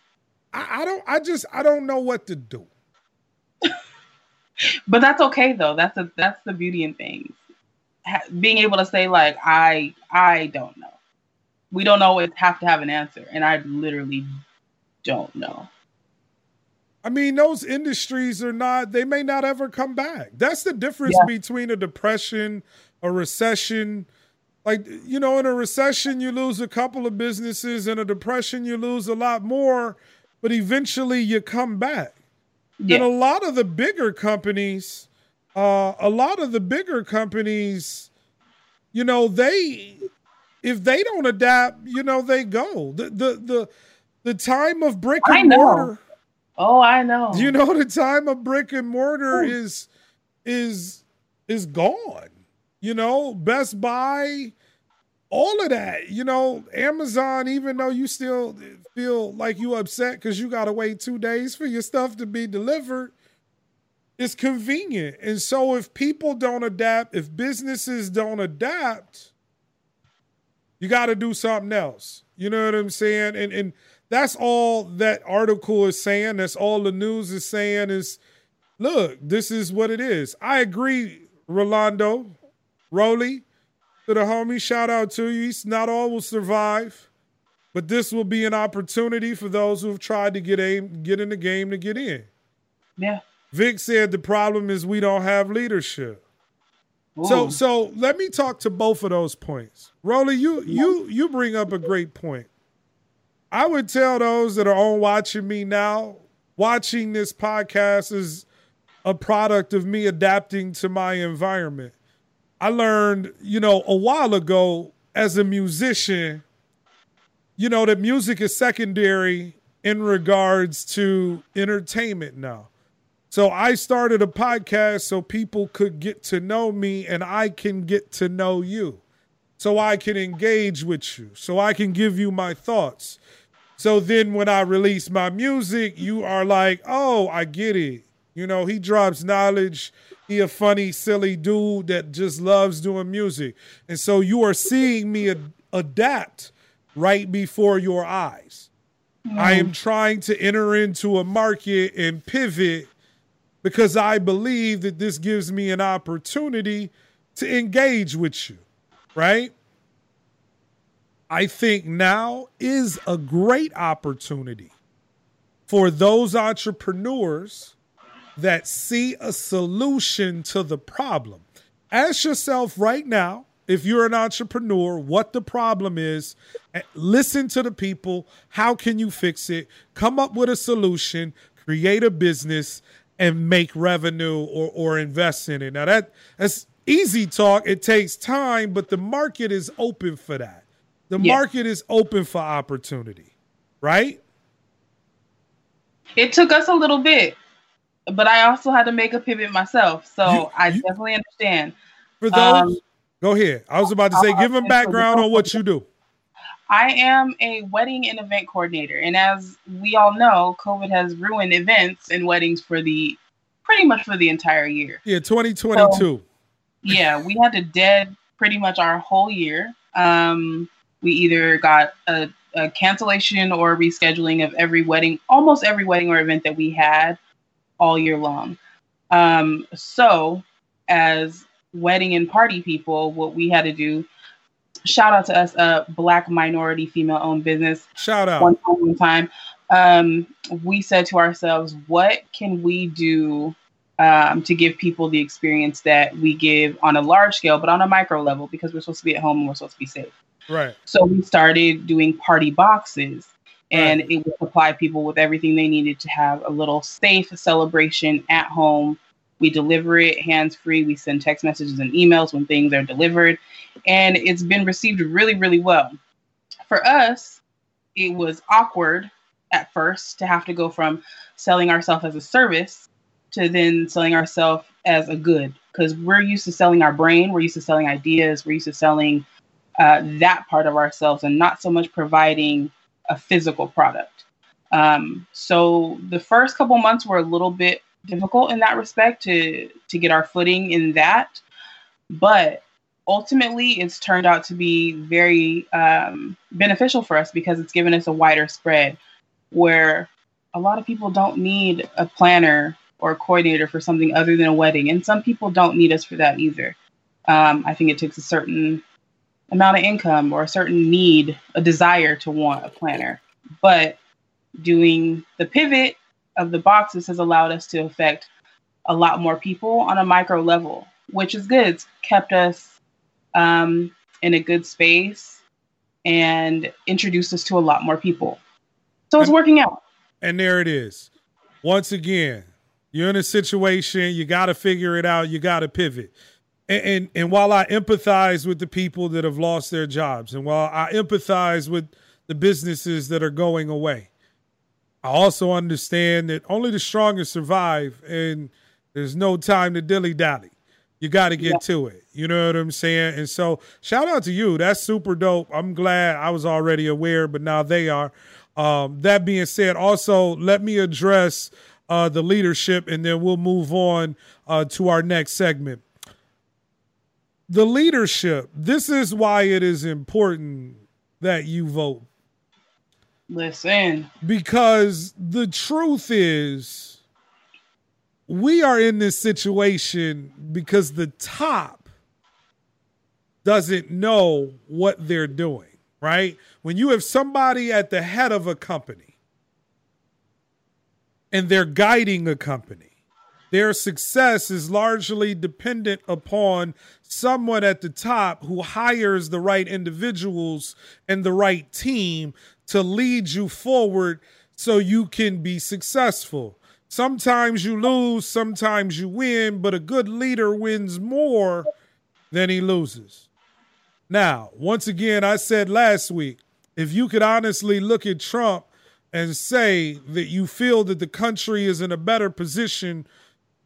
I, I don't I just I don't know what to do. (laughs) but that's okay though. That's a that's the beauty in things. Ha- being able to say like I I don't know. We don't always have to have an answer, and I literally don't know. I mean, those industries are not, they may not ever come back. That's the difference yeah. between a depression, a recession. Like, you know, in a recession, you lose a couple of businesses. In a depression, you lose a lot more, but eventually you come back. Yeah. And a lot of the bigger companies, uh, a lot of the bigger companies, you know, they, if they don't adapt, you know, they go. The, the, the, the time of brick and mortar. Oh, I know. You know the time of brick and mortar Ooh. is is is gone. You know, Best Buy, all of that. You know, Amazon. Even though you still feel like you upset because you got to wait two days for your stuff to be delivered, it's convenient. And so, if people don't adapt, if businesses don't adapt, you got to do something else. You know what I'm saying? And and that's all that article is saying. That's all the news is saying is, look, this is what it is. I agree, Rolando, Rolly, to the homie. Shout out to you. Not all will survive, but this will be an opportunity for those who have tried to get aim, get in the game to get in. Yeah. Vic said the problem is we don't have leadership. Ooh. So so let me talk to both of those points. Rolly, you you you bring up a great point. I would tell those that are on watching me now, watching this podcast is a product of me adapting to my environment. I learned, you know, a while ago as a musician, you know, that music is secondary in regards to entertainment now. So I started a podcast so people could get to know me and I can get to know you. So I can engage with you. So I can give you my thoughts. So then when I release my music, you are like, oh, I get it. You know, he drops knowledge. He a funny, silly dude that just loves doing music. And so you are seeing me ad- adapt right before your eyes. Mm. I am trying to enter into a market and pivot because I believe that this gives me an opportunity to engage with you, right? I think now is a great opportunity for those entrepreneurs that see a solution to the problem. Ask yourself right now, if you're an entrepreneur, what the problem is. Eh, listen to the people. How can you fix it? Come up with a solution, create a business, and make revenue or, or invest in it. Now that that's easy talk. It takes time, but the market is open for that. The yeah. market is open for opportunity, right? It took us a little bit, but I also had to make a pivot myself. So you, I you, definitely understand. For those, um, go ahead. I was about to say, give them background on what you do. I am a wedding and event coordinator. And as we all know, COVID has ruined events and weddings for the pretty much for the entire year. Yeah, 2022. So, yeah, we had to dead pretty much our whole year. Um, we either got a, a cancellation or rescheduling of every wedding, almost every wedding or event that we had all year long. Um, so, as wedding and party people, what we had to do, shout out to us, a Black minority female owned business. Shout out. One time, one time. Um, we said to ourselves, what can we do um, to give people the experience that we give on a large scale, but on a micro level, because we're supposed to be at home and we're supposed to be safe. Right. So we started doing party boxes. And it would supply people with everything they needed to have a little safe celebration at home. We deliver it hands free. We send text messages and emails when things are delivered, and it's been received really, really well. For us, it was awkward at first to have to go from selling ourselves as a service to then selling ourselves as a good because we're used to selling our brain, we're used to selling ideas, we're used to selling uh, that part of ourselves and not so much providing a physical product. Um, so the first couple months were a little bit difficult in that respect to to get our footing in that, but ultimately it's turned out to be very um, beneficial for us because it's given us a wider spread where a lot of people don't need a planner or a coordinator for something other than a wedding, and some people don't need us for that either. Um, I think it takes a certain amount of income or a certain need, a desire to want a planner. But doing the pivot of the boxes has allowed us to affect a lot more people on a micro level, which is good. It's kept us um, in a good space and introduced us to a lot more people. So it's working out. And there it is. Once again, you're in a situation, you got to figure it out, you got to pivot. And, and, and while I empathize with the people that have lost their jobs, and while I empathize with the businesses that are going away, I also understand that only the strongest survive, and there's no time to dilly dally. You got to get yeah. to it. You know what I'm saying? And so, shout out to you. That's super dope. I'm glad I was already aware, but now they are. Um, that being said, also let me address uh, the leadership, and then we'll move on uh, to our next segment. The leadership. This is why it is important that you vote. Listen, because the truth is, we are in this situation because the top doesn't know what they're doing right? When you have somebody at the head of a company and they're guiding a company, their success is largely dependent upon someone at the top who hires the right individuals and the right team to lead you forward so you can be successful. Sometimes you lose, sometimes you win, but a good leader wins more than he loses. Now, once again, I said last week, if you could honestly look at Trump and say that you feel that the country is in a better position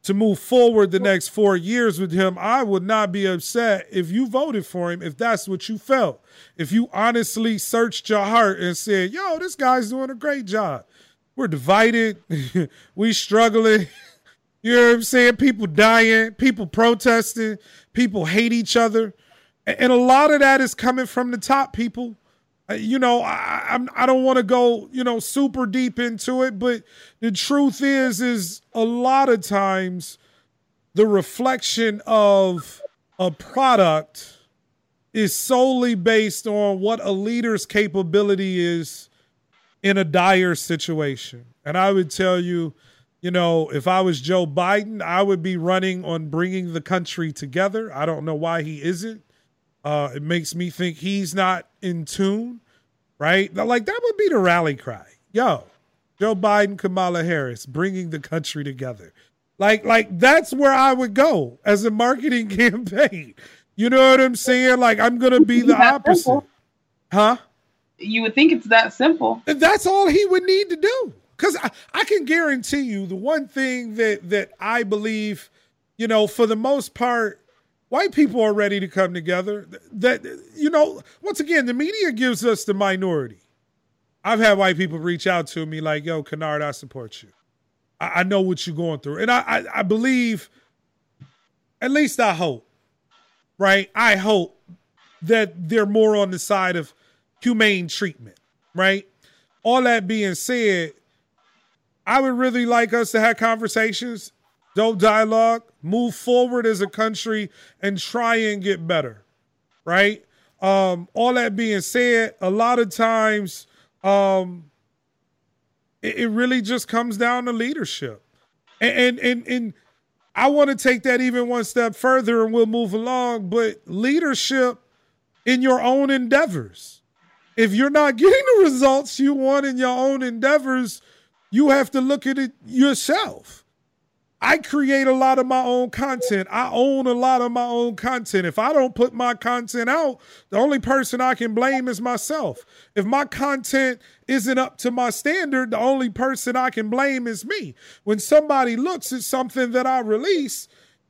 to move forward the next four years with him, I would not be upset if you voted for him if that's what you felt. If you honestly searched your heart and said, yo, this guy's doing a great job. We're divided, (laughs) we struggling. (laughs) you know what I'm saying? People dying, people protesting, people hate each other and a lot of that is coming from the top people. Uh, you know, I, I'm I don't want to go you know super deep into it, but the truth is, is a lot of times the reflection of a product is solely based on what a leader's capability is in a dire situation. And I would tell you, you know, if I was Joe Biden, I would be running on bringing the country together. I don't know why he isn't. Uh, it makes me think he's not in tune, right? Like that would be the rally cry. Yo, Joe Biden, Kamala Harris, bringing the country together. Like, like that's where I would go as a marketing (laughs) campaign. You know what I'm saying? Like, I'm gonna be the opposite, simple. huh? You would think it's that simple. And that's all he would need to do. Because I, I can guarantee you the one thing that that I believe, you know, for the most part, white people are ready to come together. That you know, once again, the media gives us the minority. I've had white people reach out to me like, "Yo, Kynard, I support you. I, I know what you're going through, and I, I, I believe, at least I hope, right? I hope that they're more on the side of humane treatment, right? All that being said, I would really like us to have conversations dope dialogue, move forward as a country and try and get better. Right? Um, all that being said, a lot of times um, it, it really just comes down to leadership. And and and, and I want to take that even one step further and we'll move along, but leadership in your own endeavors. if you're not (laughs) getting the results you want in your own endeavors, you have to look at it yourself. I create a lot of my own content. I own a lot of my own content. If I don't put my content out, the only person I can blame is myself. If my content isn't up to my standard, the only person I can blame is me. When somebody looks at something that I release,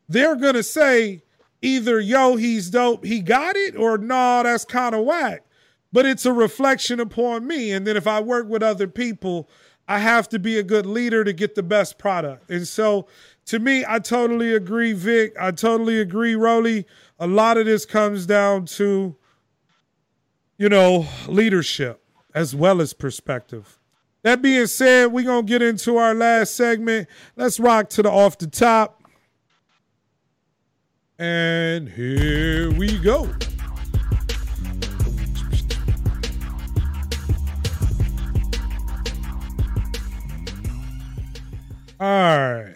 they're going to say either, yo, he's dope, he got it, or no, that's kind of whack. But it's a reflection upon me. And then if I work with other people, I have to be a good leader to get the best product. And so to me, I totally agree, Vic. I totally agree, Roly. A lot of this comes down to, you know, leadership as well as perspective. That being said, we're going to get into our last segment. Let's rock to the off the top. And here we go. All right.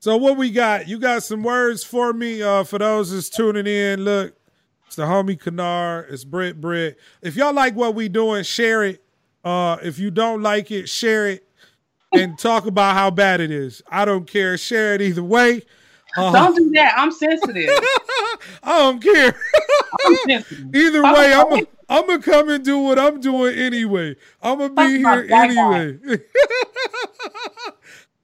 So what we got? You got some words for me uh, for those that's tuning in. Look, it's the homie Kynard. It's Brett Brett. If y'all like what we doing, share it. Uh, if you don't like it, share it and (laughs) talk about how bad it is. I don't care. Share it either way. Uh, don't do that. I'm sensitive. (laughs) I don't care. I'm sensitive. (laughs) either way, I'm a, I'm gonna come and do what I'm doing anyway. I'm gonna be here anyway. (laughs)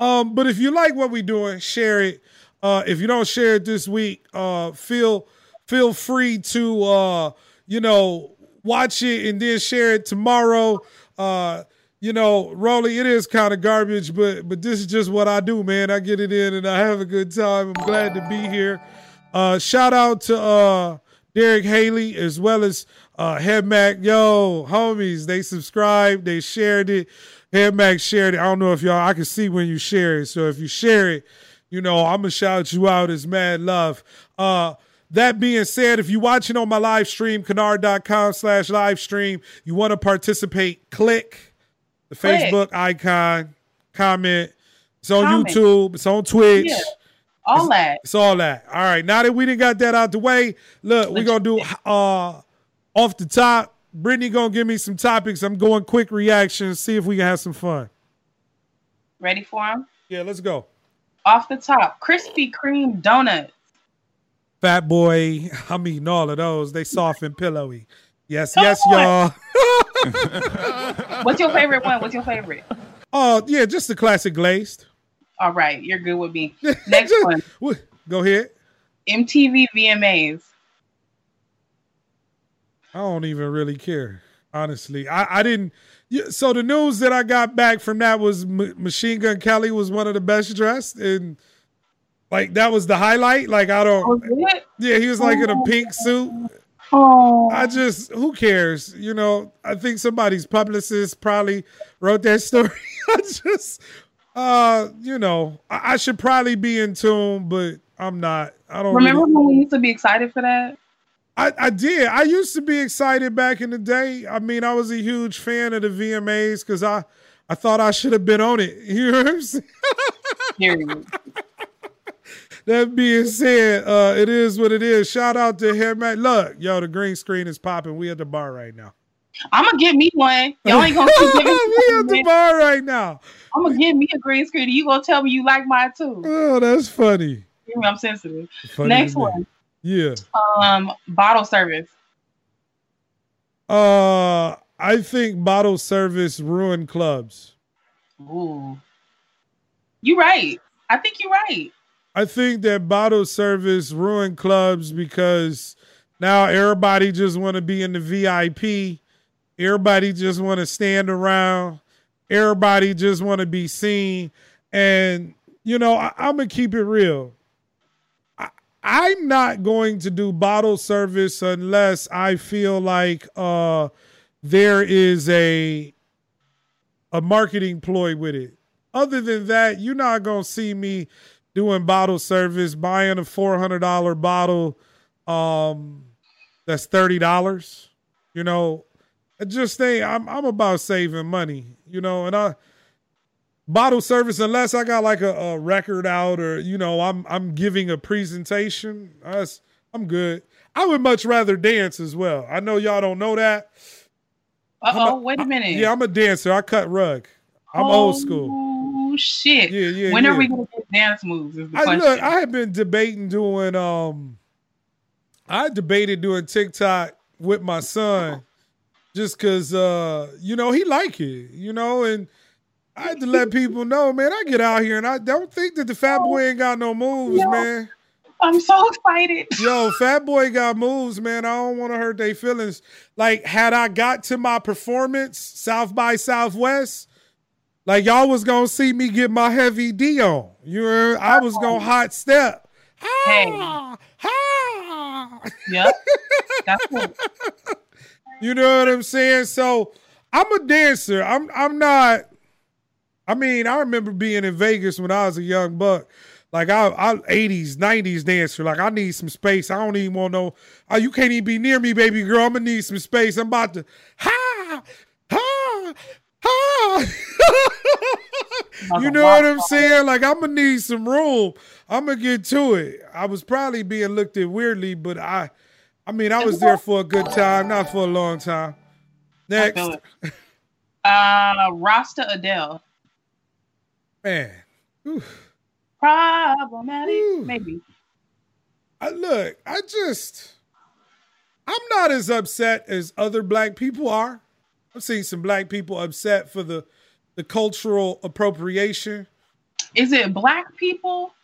um, but if you like what we're doing, share it. Uh, if you don't share it this week, uh, feel feel free to uh, you know watch it and then share it tomorrow. Uh, you know, Rolly, it is kind of garbage, but but this is just what I do, man. I get it in and I have a good time. I'm glad to be here. Uh, shout out to uh, Derek Haley as well as uh, Head Mac, yo, homies, they subscribed, they shared it. Head Mac shared it. I don't know if y'all, I can see when you share it. So if you share it, you know, I'm gonna shout you out as mad love. Uh, that being said, if you're watching on my live stream, kynard.com slash live stream, you want to participate, click the click. Facebook icon, comment. It's on comment. YouTube, it's on Twitch. Yeah. All it's, that. It's all that. All right. Now that we didn't got that out the way, look, we're gonna do uh off the top, Brittany gonna give me some topics. I'm going quick reactions, see if we can have some fun. Ready for them? Yeah, let's go. Off the top, Krispy Kreme donuts. Fat boy, I'm eating all of those. They soft and pillowy. Yes, Come yes, on. y'all. What's your favorite one? What's your favorite? (laughs) Oh, yeah, just the classic glazed. All right, you're good with me. (laughs) Next one. Go ahead. MTV VMAs. I don't even really care, honestly. I, I didn't. So the news that I got back from that was M- Machine Gun Kelly was one of the best dressed, and like that was the highlight. Like I don't. Yeah, he was like in a oh. pink suit. Oh. I just who cares? You know, I think somebody's publicist probably wrote that (laughs) story. I just uh, you know, I, I, should probably be in tune, but I'm not. I don't remember really... when we used to be excited for that. I, I did. I used to be excited back in the day. I mean, I was a huge fan of the VMAs because I, I thought I should have been on it. (laughs) You know what I'm saying? that being said, uh, it is what it is. Shout out to him, man. Look, yo, the green screen is popping. We at the bar right now. I'm gonna get me one. Y'all ain't gonna keep giving (laughs) We at the bar right now. I'm gonna give me a green screen. You gonna tell me you like mine too? Oh, that's funny. I'm sensitive. Funny Next one. Yeah. Um, bottle service. Uh, I think bottle service ruined clubs. Ooh. You right. I think you're right. I think that bottle service ruined clubs because now everybody just want to be in the VIP. Everybody just want to stand around. Everybody just want to be seen. And, you know, I, I'm going to keep it real. I'm not going to do bottle service unless I feel like uh, there is a a marketing ploy with it. Other than that, you're not gonna see me doing bottle service, buying a four hundred dollar bottle um, that's thirty dollars. You know, I just think I'm I'm about saving money. You know, and I bottle service unless I got like a, a, record out or you know I'm I'm giving a presentation. I'm good. I would much rather dance as well. I know y'all don't know that. Uh oh, wait a minute. Yeah, I'm a dancer. I cut rug. I'm oh, old school. Oh shit. Yeah, yeah. When yeah. are we gonna get dance moves? Is the I, look, I have been debating doing um I debated doing TikTok with my son just cause uh, you know, he like it, you know, and I had to let people know, man, I get out here and I don't think that the fat boy ain't got no moves, Yo, man. I'm so excited. Yo, fat boy got moves, man. I don't want to hurt their feelings. Like, had I got to my performance, South by Southwest, like y'all was gonna see me get my heavy D on. You know, I was gonna hot step. Hey. Ah, ah. Yep. That's it. (laughs) You know what I'm saying? So I'm a dancer. I'm I'm not I mean, I remember being in Vegas when I was a young buck. Like I, I 80s, 90s dancer. Like I need some space. I don't even want no. Oh, you can't even be near me, baby girl. I'm gonna need some space. I'm about to ha ha ha. (laughs) you know what I'm saying? Like I'm gonna need some room. I'm gonna get to it. I was probably being looked at weirdly, but I, I mean, I was there for a good time, not for a long time. Next, uh, Rasta Adele. Man. Oof. Problematic, Ooh. maybe. I look, I just I'm not as upset as other black people are. I've seen some black people upset for the the cultural appropriation. Is it black people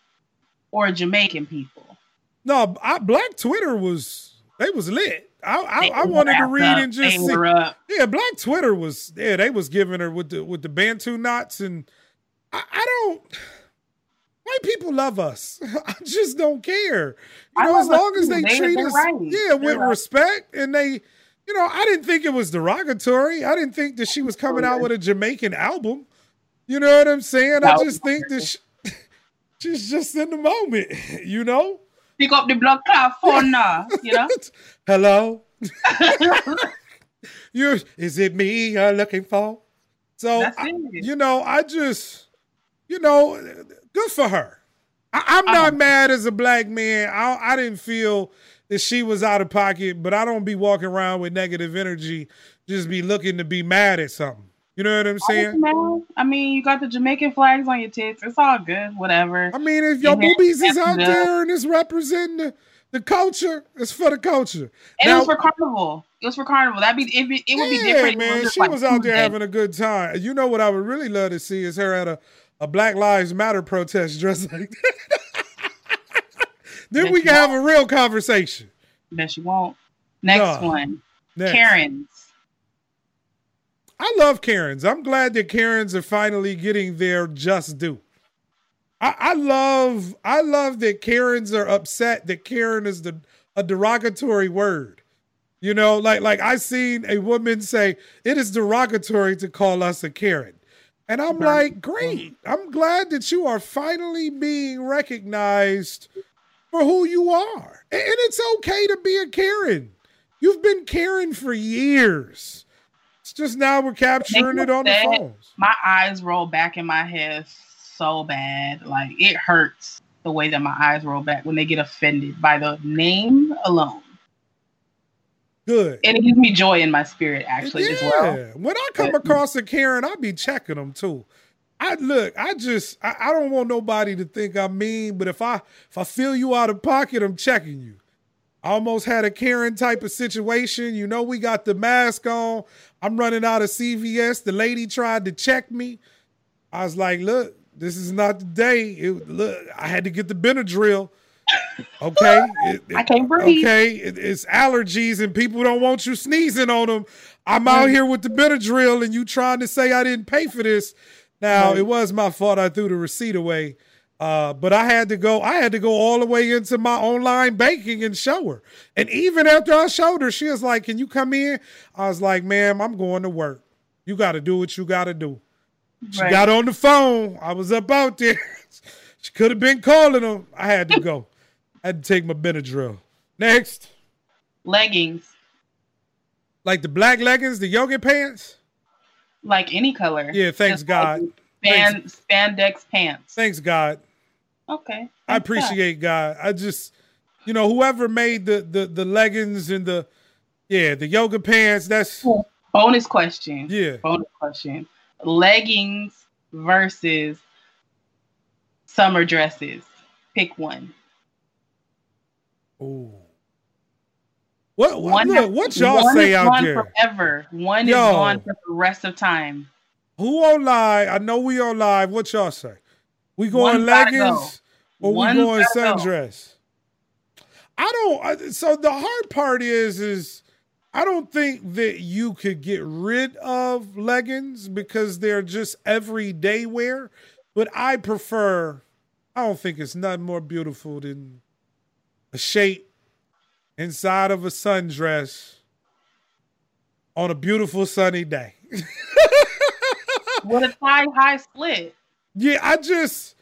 or Jamaican people? No, I, black Twitter was they was lit. I I, I wanted to read up. and just see. Yeah, black Twitter was yeah, they was giving her with the with the Bantu knots and I, I don't. White people love us. (laughs) I just don't care. You know, as long as they, they treat us, right. yeah, with right. respect, and they, you know, I didn't think it was derogatory. I didn't think that she was coming out with a Jamaican album. You know what I'm saying? I just think that she, (laughs) she's just in the moment. (laughs) You know. Pick up the blood clot phone now. You know. Hello. you is it me you're looking for? So I, you know, I just you know, good for her. I, am not mad as a black man. I, I didn't feel that she was out of pocket, but I don't be walking around with negative energy, just be looking to be mad at something. You know what I'm saying? I mean, you got the Jamaican flags on your tits. It's all good, whatever. I mean, if your boobies is out there and it's representing the, the culture, it's for the culture. And now, it was for carnival. It was for carnival. That'd be it. It, it would yeah, be different. man. She like was out there having a good time. You know what I would really love to see is her at a a Black Lives Matter protest dressed like that. (laughs) then Bet we can have a real conversation. Bet you won't. Next no. one. Next. Karens. I love Karens. I'm glad that Karens are finally getting their just due. I, I love I love that Karens are upset that Karen is the a derogatory word. You know, like like I seen a woman say it is derogatory to call us a Karen. And I'm like, great. I'm glad that you are finally being recognized for who you are. And it's okay to be a Karen. You've been Karen for years. It's just now we're capturing it on the phones. My eyes roll back in my head so bad. Like it hurts the way that my eyes roll back when they get offended by the name alone. Good. And it gives me joy in my spirit, actually, yeah. as well. When I come but, across a Karen, I'll be checking them too. I look, I just I, I, don't want nobody to think I'm mean, but if I if I feel you out of pocket, I'm checking you. I almost had a Karen type of situation. You know, we got the mask on. I'm running out of CVS. The lady tried to check me. I was like, look, this is not the day. It, look, I had to get the Benadryl. Okay, it, (laughs) it, I can't breathe. Okay, it's allergies and people don't want you sneezing on them. I'm out here with the Benadryl and you trying to say I didn't pay for this. Now it was my fault. I threw the receipt away. Uh, but I had to go. I had to go all the way into my online banking and show her. And even after I showed her, she was like, "Can you come in?" I was like, "Ma'am, I'm going to work. You got to do what you got to do." She right. got on the phone. I was up out there. (laughs) she could have been calling them. I had to go. I had to take my Benadryl. Next. Leggings. Like the black leggings, the yoga pants? Like any color. Yeah, thanks Just God. Span, thanks. Spandex pants. Thanks God. Okay. I appreciate God. God. I just you know, whoever made the the the leggings and the yeah the yoga pants. That's bonus question. Yeah, bonus question. Leggings versus summer dresses. Pick one. Oh. What, what, one look, what y'all say out there? Forever. One Yo, is gone for the rest of time. Who on live? I know we on live. What y'all say? We going leggings go. or one we going sundress? Go. I don't. So the hard part is, is I don't think that you could get rid of leggings because they're just everyday wear. But I prefer. I don't think it's nothing more beautiful than a shape inside of a sundress on a beautiful sunny day. (laughs) With a thigh high split. Yeah, I just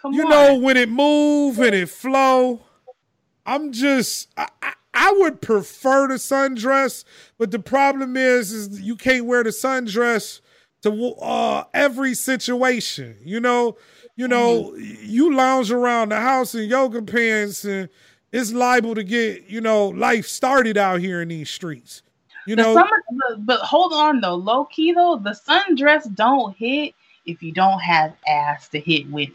Come you on. know when it move and it flow. I'm just I, I, I would prefer the sundress, but the problem is is you can't wear the sundress to uh, every situation. You know, you know, mm-hmm. you lounge around the house in yoga pants and it's liable to get, you know, life started out here in these streets. You the know, summer, but, but hold on though, low key though, the sundress don't hit if you don't have ass to hit with it.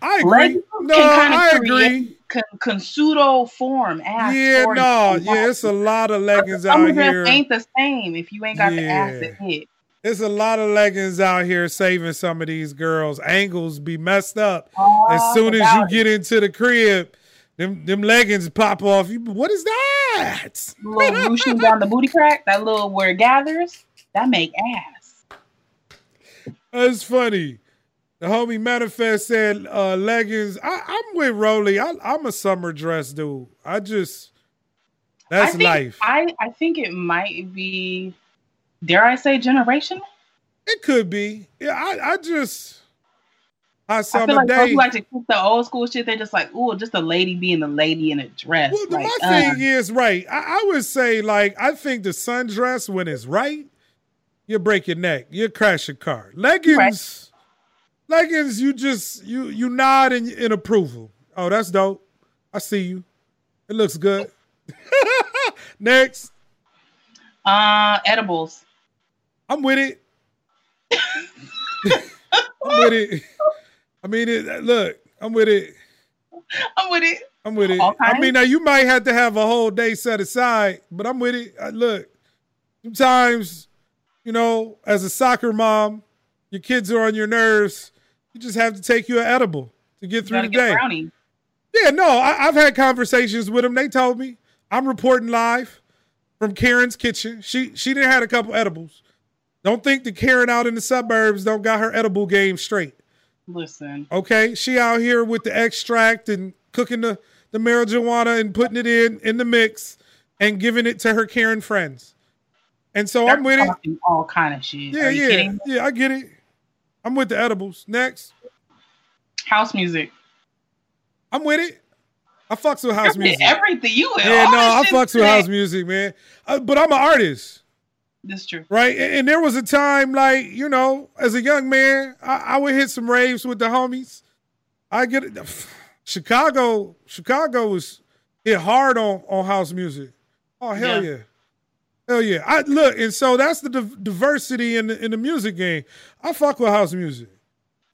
I agree. no, I agree. Con, con pseudo form ass. Yeah, no, yeah, it's a lot of leggings out here. Ain't the same if you ain't got yeah. the ass to hit. There's a lot of leggings out here saving some of these girls. Angles be messed up oh, as soon as you get into the crib. Them them leggings pop off. You, what is that? little ruching down the booty crack. That little where it gathers. That make ass. That's funny. The homie manifest said uh, leggings. I, am with Roly. I, am a summer dress dude. I just that's I think, life. I I think it might be dare I say generational? It could be. Yeah, I, I just I feel like day. people like to keep the old school shit. They're just like, ooh, just a lady being a lady in a dress. Well, like, my uh. thing is right. I, I, would say like I think the sundress when it's right, you break your neck, you crash your car. Leggings, right. leggings, you just you you nod in, in approval. Oh, that's dope. I see you. It looks good. (laughs) Next. Uh, edibles. I'm with it. I'm with it. I mean, it, look, I'm with it. I'm with it. I'm with it. I mean, now you might have to have a whole day set aside, but I'm with it. I, look, sometimes, you know, as a soccer mom, your kids are on your nerves. You just have to take you an edible to get through the day. Brownie. Yeah, no, I, have had conversations with them. They told me I'm reporting live from Karen's kitchen. She she didn't had a couple edibles. Don't think that Karen out in the suburbs don't got her edible game straight. Listen. Okay, she out here with the extract and cooking the the marijuana and putting it in in the mix and giving it to her Karen friends. And so They're I'm with it. All kind of shit. Yeah, yeah, kidding? yeah. I get it. I'm with the edibles. Next. House music. I'm with it. I fucks with house music. Everything you. Yeah, no, I fucks with house music, man. Uh, but I'm an artist. That's true. Right? And, and, there was a time, like, you know, as a young man, I, I would hit some raves with the homies. I get it. (sighs) Chicago, Chicago was hit hard on, on house music. Oh, hell yeah. yeah. Hell yeah. I look, and so that's the diversity in the, in the music game. I fuck with house music.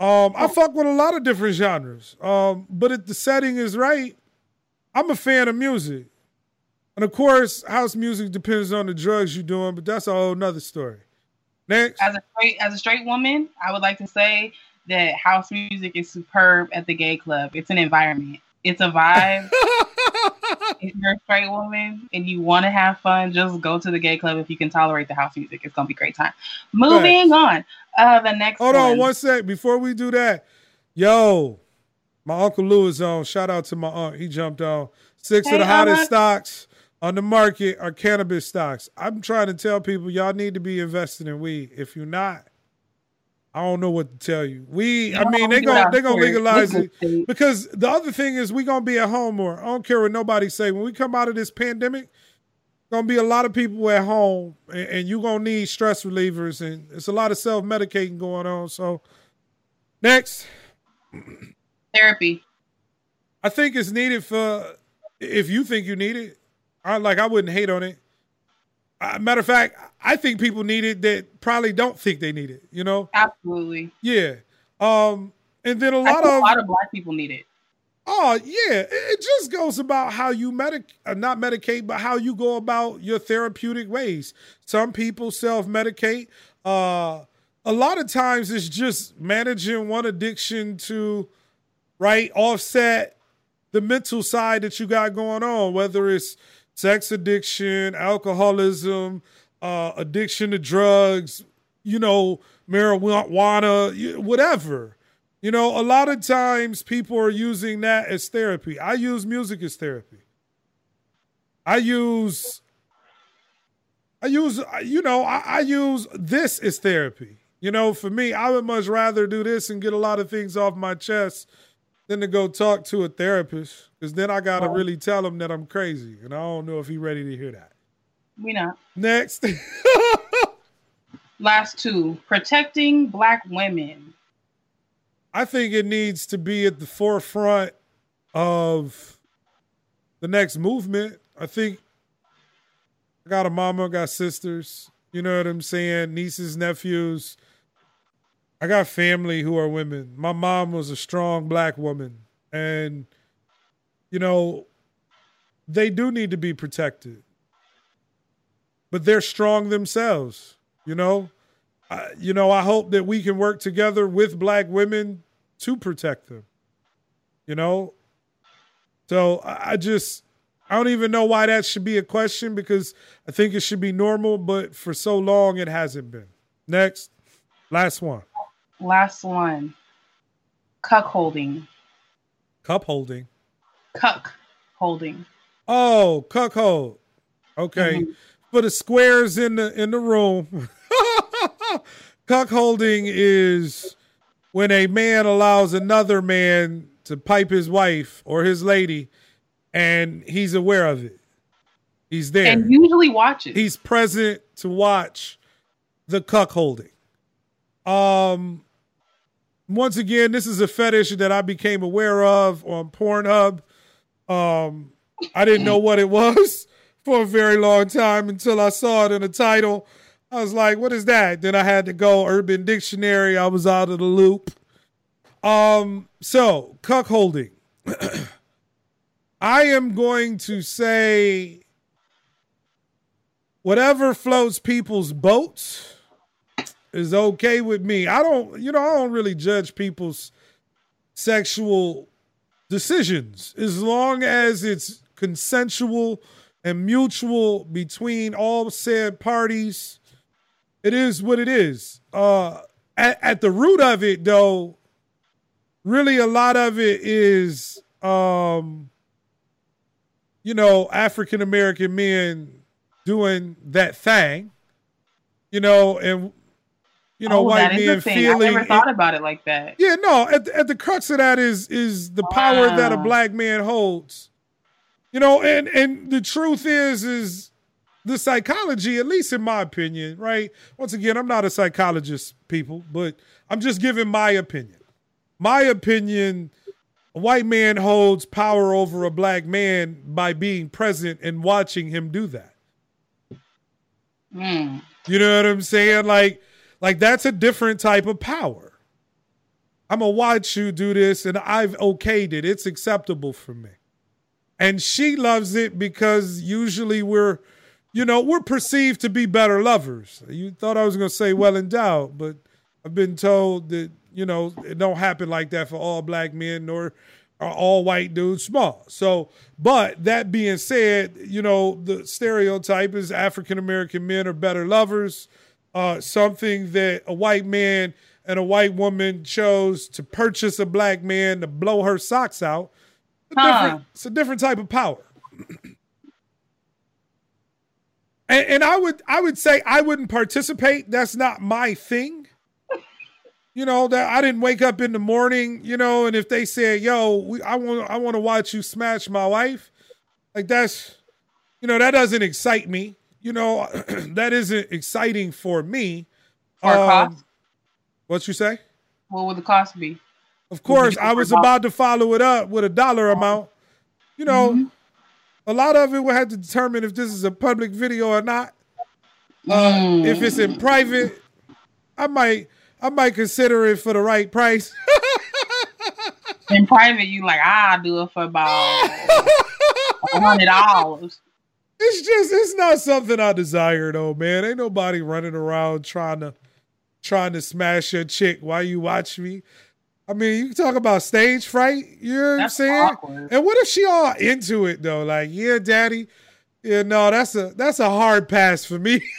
Um, I fuck with a lot of different genres. Um, but if the setting is right, I'm a fan of music. And of course, house music depends on the drugs you're doing, but that's a whole nother story. Next. As a straight as a straight woman, I would like to say that house music is superb at the gay club. It's an environment. It's a vibe. (laughs) if you're a straight woman and you want to have fun, just go to the gay club if you can tolerate the house music. It's gonna be a great time. Moving on. Uh the next Hold one. on one sec before we do that. Yo, my Uncle Lewis on. Shout out to my aunt. He jumped on. Six hey, of the hottest stocks on the market are cannabis stocks. I'm trying to tell people y'all need to be investing in weed. If you're not, I don't know what to tell you. We, I mean, they gonna they gonna legalize it because the other thing is we're gonna be at home more. I don't care what nobody say. When we come out of this pandemic, gonna be a lot of people at home, and, and you gonna need stress relievers, and it's a lot of self medicating going on. So, next therapy. I I think it's needed for if you think you need it. I like I wouldn't hate on it. Uh, matter of fact, I think people need it that probably don't think they need it. You know? Absolutely. Yeah. Um, and then a lot of a lot of black people need it. Oh yeah, it just goes about how you medic, uh, not medicate, but how you go about your therapeutic ways. Some people self medicate. Uh, a lot of times it's just managing one addiction to, right, offset the mental side that you got going on, whether it's sex addiction, alcoholism, uh, addiction to drugs, you know, marijuana, whatever. You know, a lot of times people are using that as therapy. I use music as therapy. I use, I use, you know, I, I use this as therapy. You know, for me, I would much rather do this and get a lot of things off my chest than to go talk to a therapist because then I got to really tell him that I'm crazy. And I don't know if he's ready to hear that. We not. Next. (laughs) Last two protecting black women. I think it needs to be at the forefront of the next movement. I think I got a mama, I got sisters, you know what I'm saying? Nieces, nephews. I got family who are women. My mom was a strong black woman. And, you know, they do need to be protected. But they're strong themselves, you know? I, you know, I hope that we can work together with black women to protect them. You know? So I just I don't even know why that should be a question because I think it should be normal, but for so long it hasn't been. Next. Last one. Last one. Cuck holding. Cup holding. Cuck holding. Oh, cuck hold. Okay. Mm-hmm. For the squares in the in the room. (laughs) cuck holding is when a man allows another man to pipe his wife or his lady and he's aware of it. He's there. And usually watches. He's present to watch the cuck holding. Um once again, this is a fetish that I became aware of on Pornhub. Um I didn't know what it was (laughs) for a very long time until I saw it in the title. I was like, what is that? Then I had to go Urban Dictionary. I was out of the loop. Um, so cuckolding. (clears throat) I am going to say whatever floats people's boats is okay with me. I don't, you know, I don't really judge people's sexual decisions as long as it's consensual and mutual between all said parties. It is what it is. Uh, at, at the root of it, though, really a lot of it is um you know, African American men doing that thing, you know, and you know, oh, white man feeling. I never thought it, about it like that. Yeah, no. At, at the crux of that is is the wow. power that a black man holds. You know, and and the truth is is the psychology, at least in my opinion, right? Once again, I'm not a psychologist, people, but I'm just giving my opinion. My opinion a white man holds power over a black man by being present and watching him do that. Mm. You know what I'm saying? Like, like that's a different type of power. I'm gonna watch you do this, and I've okayed it. It's acceptable for me. And she loves it because usually we're, you know, we're perceived to be better lovers. You thought I was gonna say well endowed, but I've been told that you know, it don't happen like that for all black men nor are all white dudes small. So, but that being said, you know, the stereotype is African American men are better lovers. Uh, something that a white man and a white woman chose to purchase a black man to blow her socks out. It's a, huh. different, it's a different type of power. (clears throat) and, and I would I would say I wouldn't participate. That's not my thing you know that I didn't wake up in the morning, you know, and if they said, "Yo, we, I want I want to watch you smash my wife," like that's, you know, that doesn't excite me. You know, (clears throat) that isn't exciting for me. For um, cost? What you say? What would the cost be? Of course, I was about to follow it up with a dollar amount. You know, mm-hmm. a lot of it will have to determine if this is a public video or not. Uh, mm. If it's in private, I might I might consider it for the right price. in private, you like I'll do it for about (laughs) hundred dollars. It's just it's not something I desire though, man. Ain't nobody running around trying to trying to smash your chick while you watch me. I mean, you talk about stage fright, you know what I'm saying? Awkward. And what if she all into it though? Like, yeah, daddy. Yeah, no, that's a that's a hard pass for me. (laughs)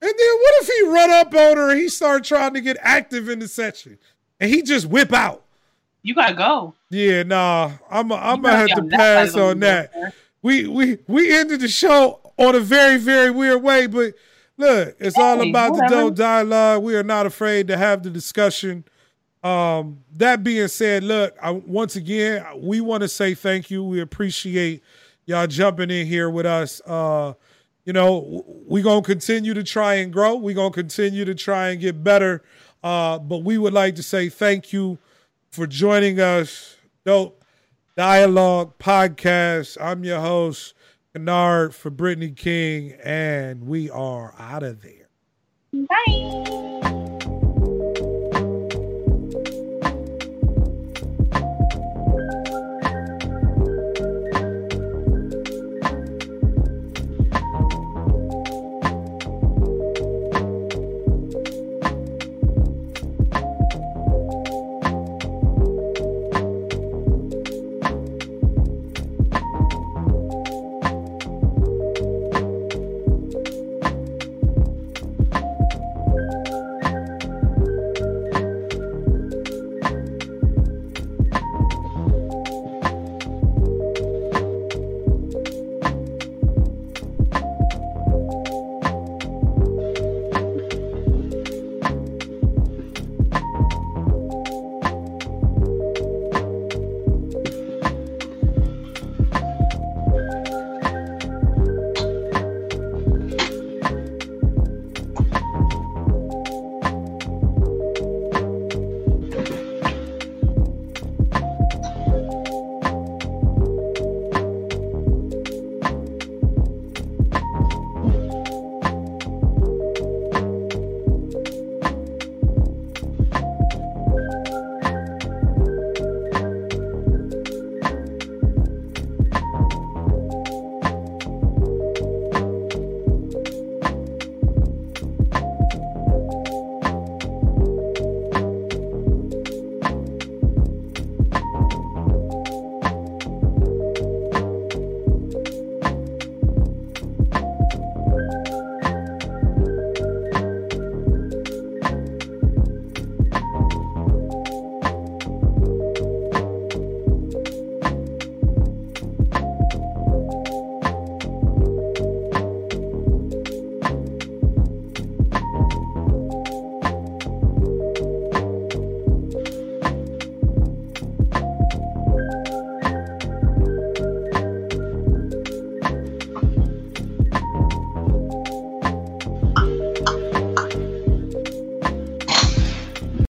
And then what if he run up on her and he start trying to get active in the session and he just whip out? You gotta go. Yeah, nah. I'm a, I'm gonna have to pass on that. We we we ended the show on a very very weird way, but look, it's hey, all about whatever. the dope dialogue. We are not afraid to have the discussion. Um, that being said, look, I, once again, we want to say thank you. We appreciate y'all jumping in here with us. Uh, you know, we're going to continue to try and grow. We're going to continue to try and get better. Uh, but we would like to say thank you for joining us. Dope Dialogue Podcast. I'm your host, Kynard, for Brittany King, and we are out of there. Bye.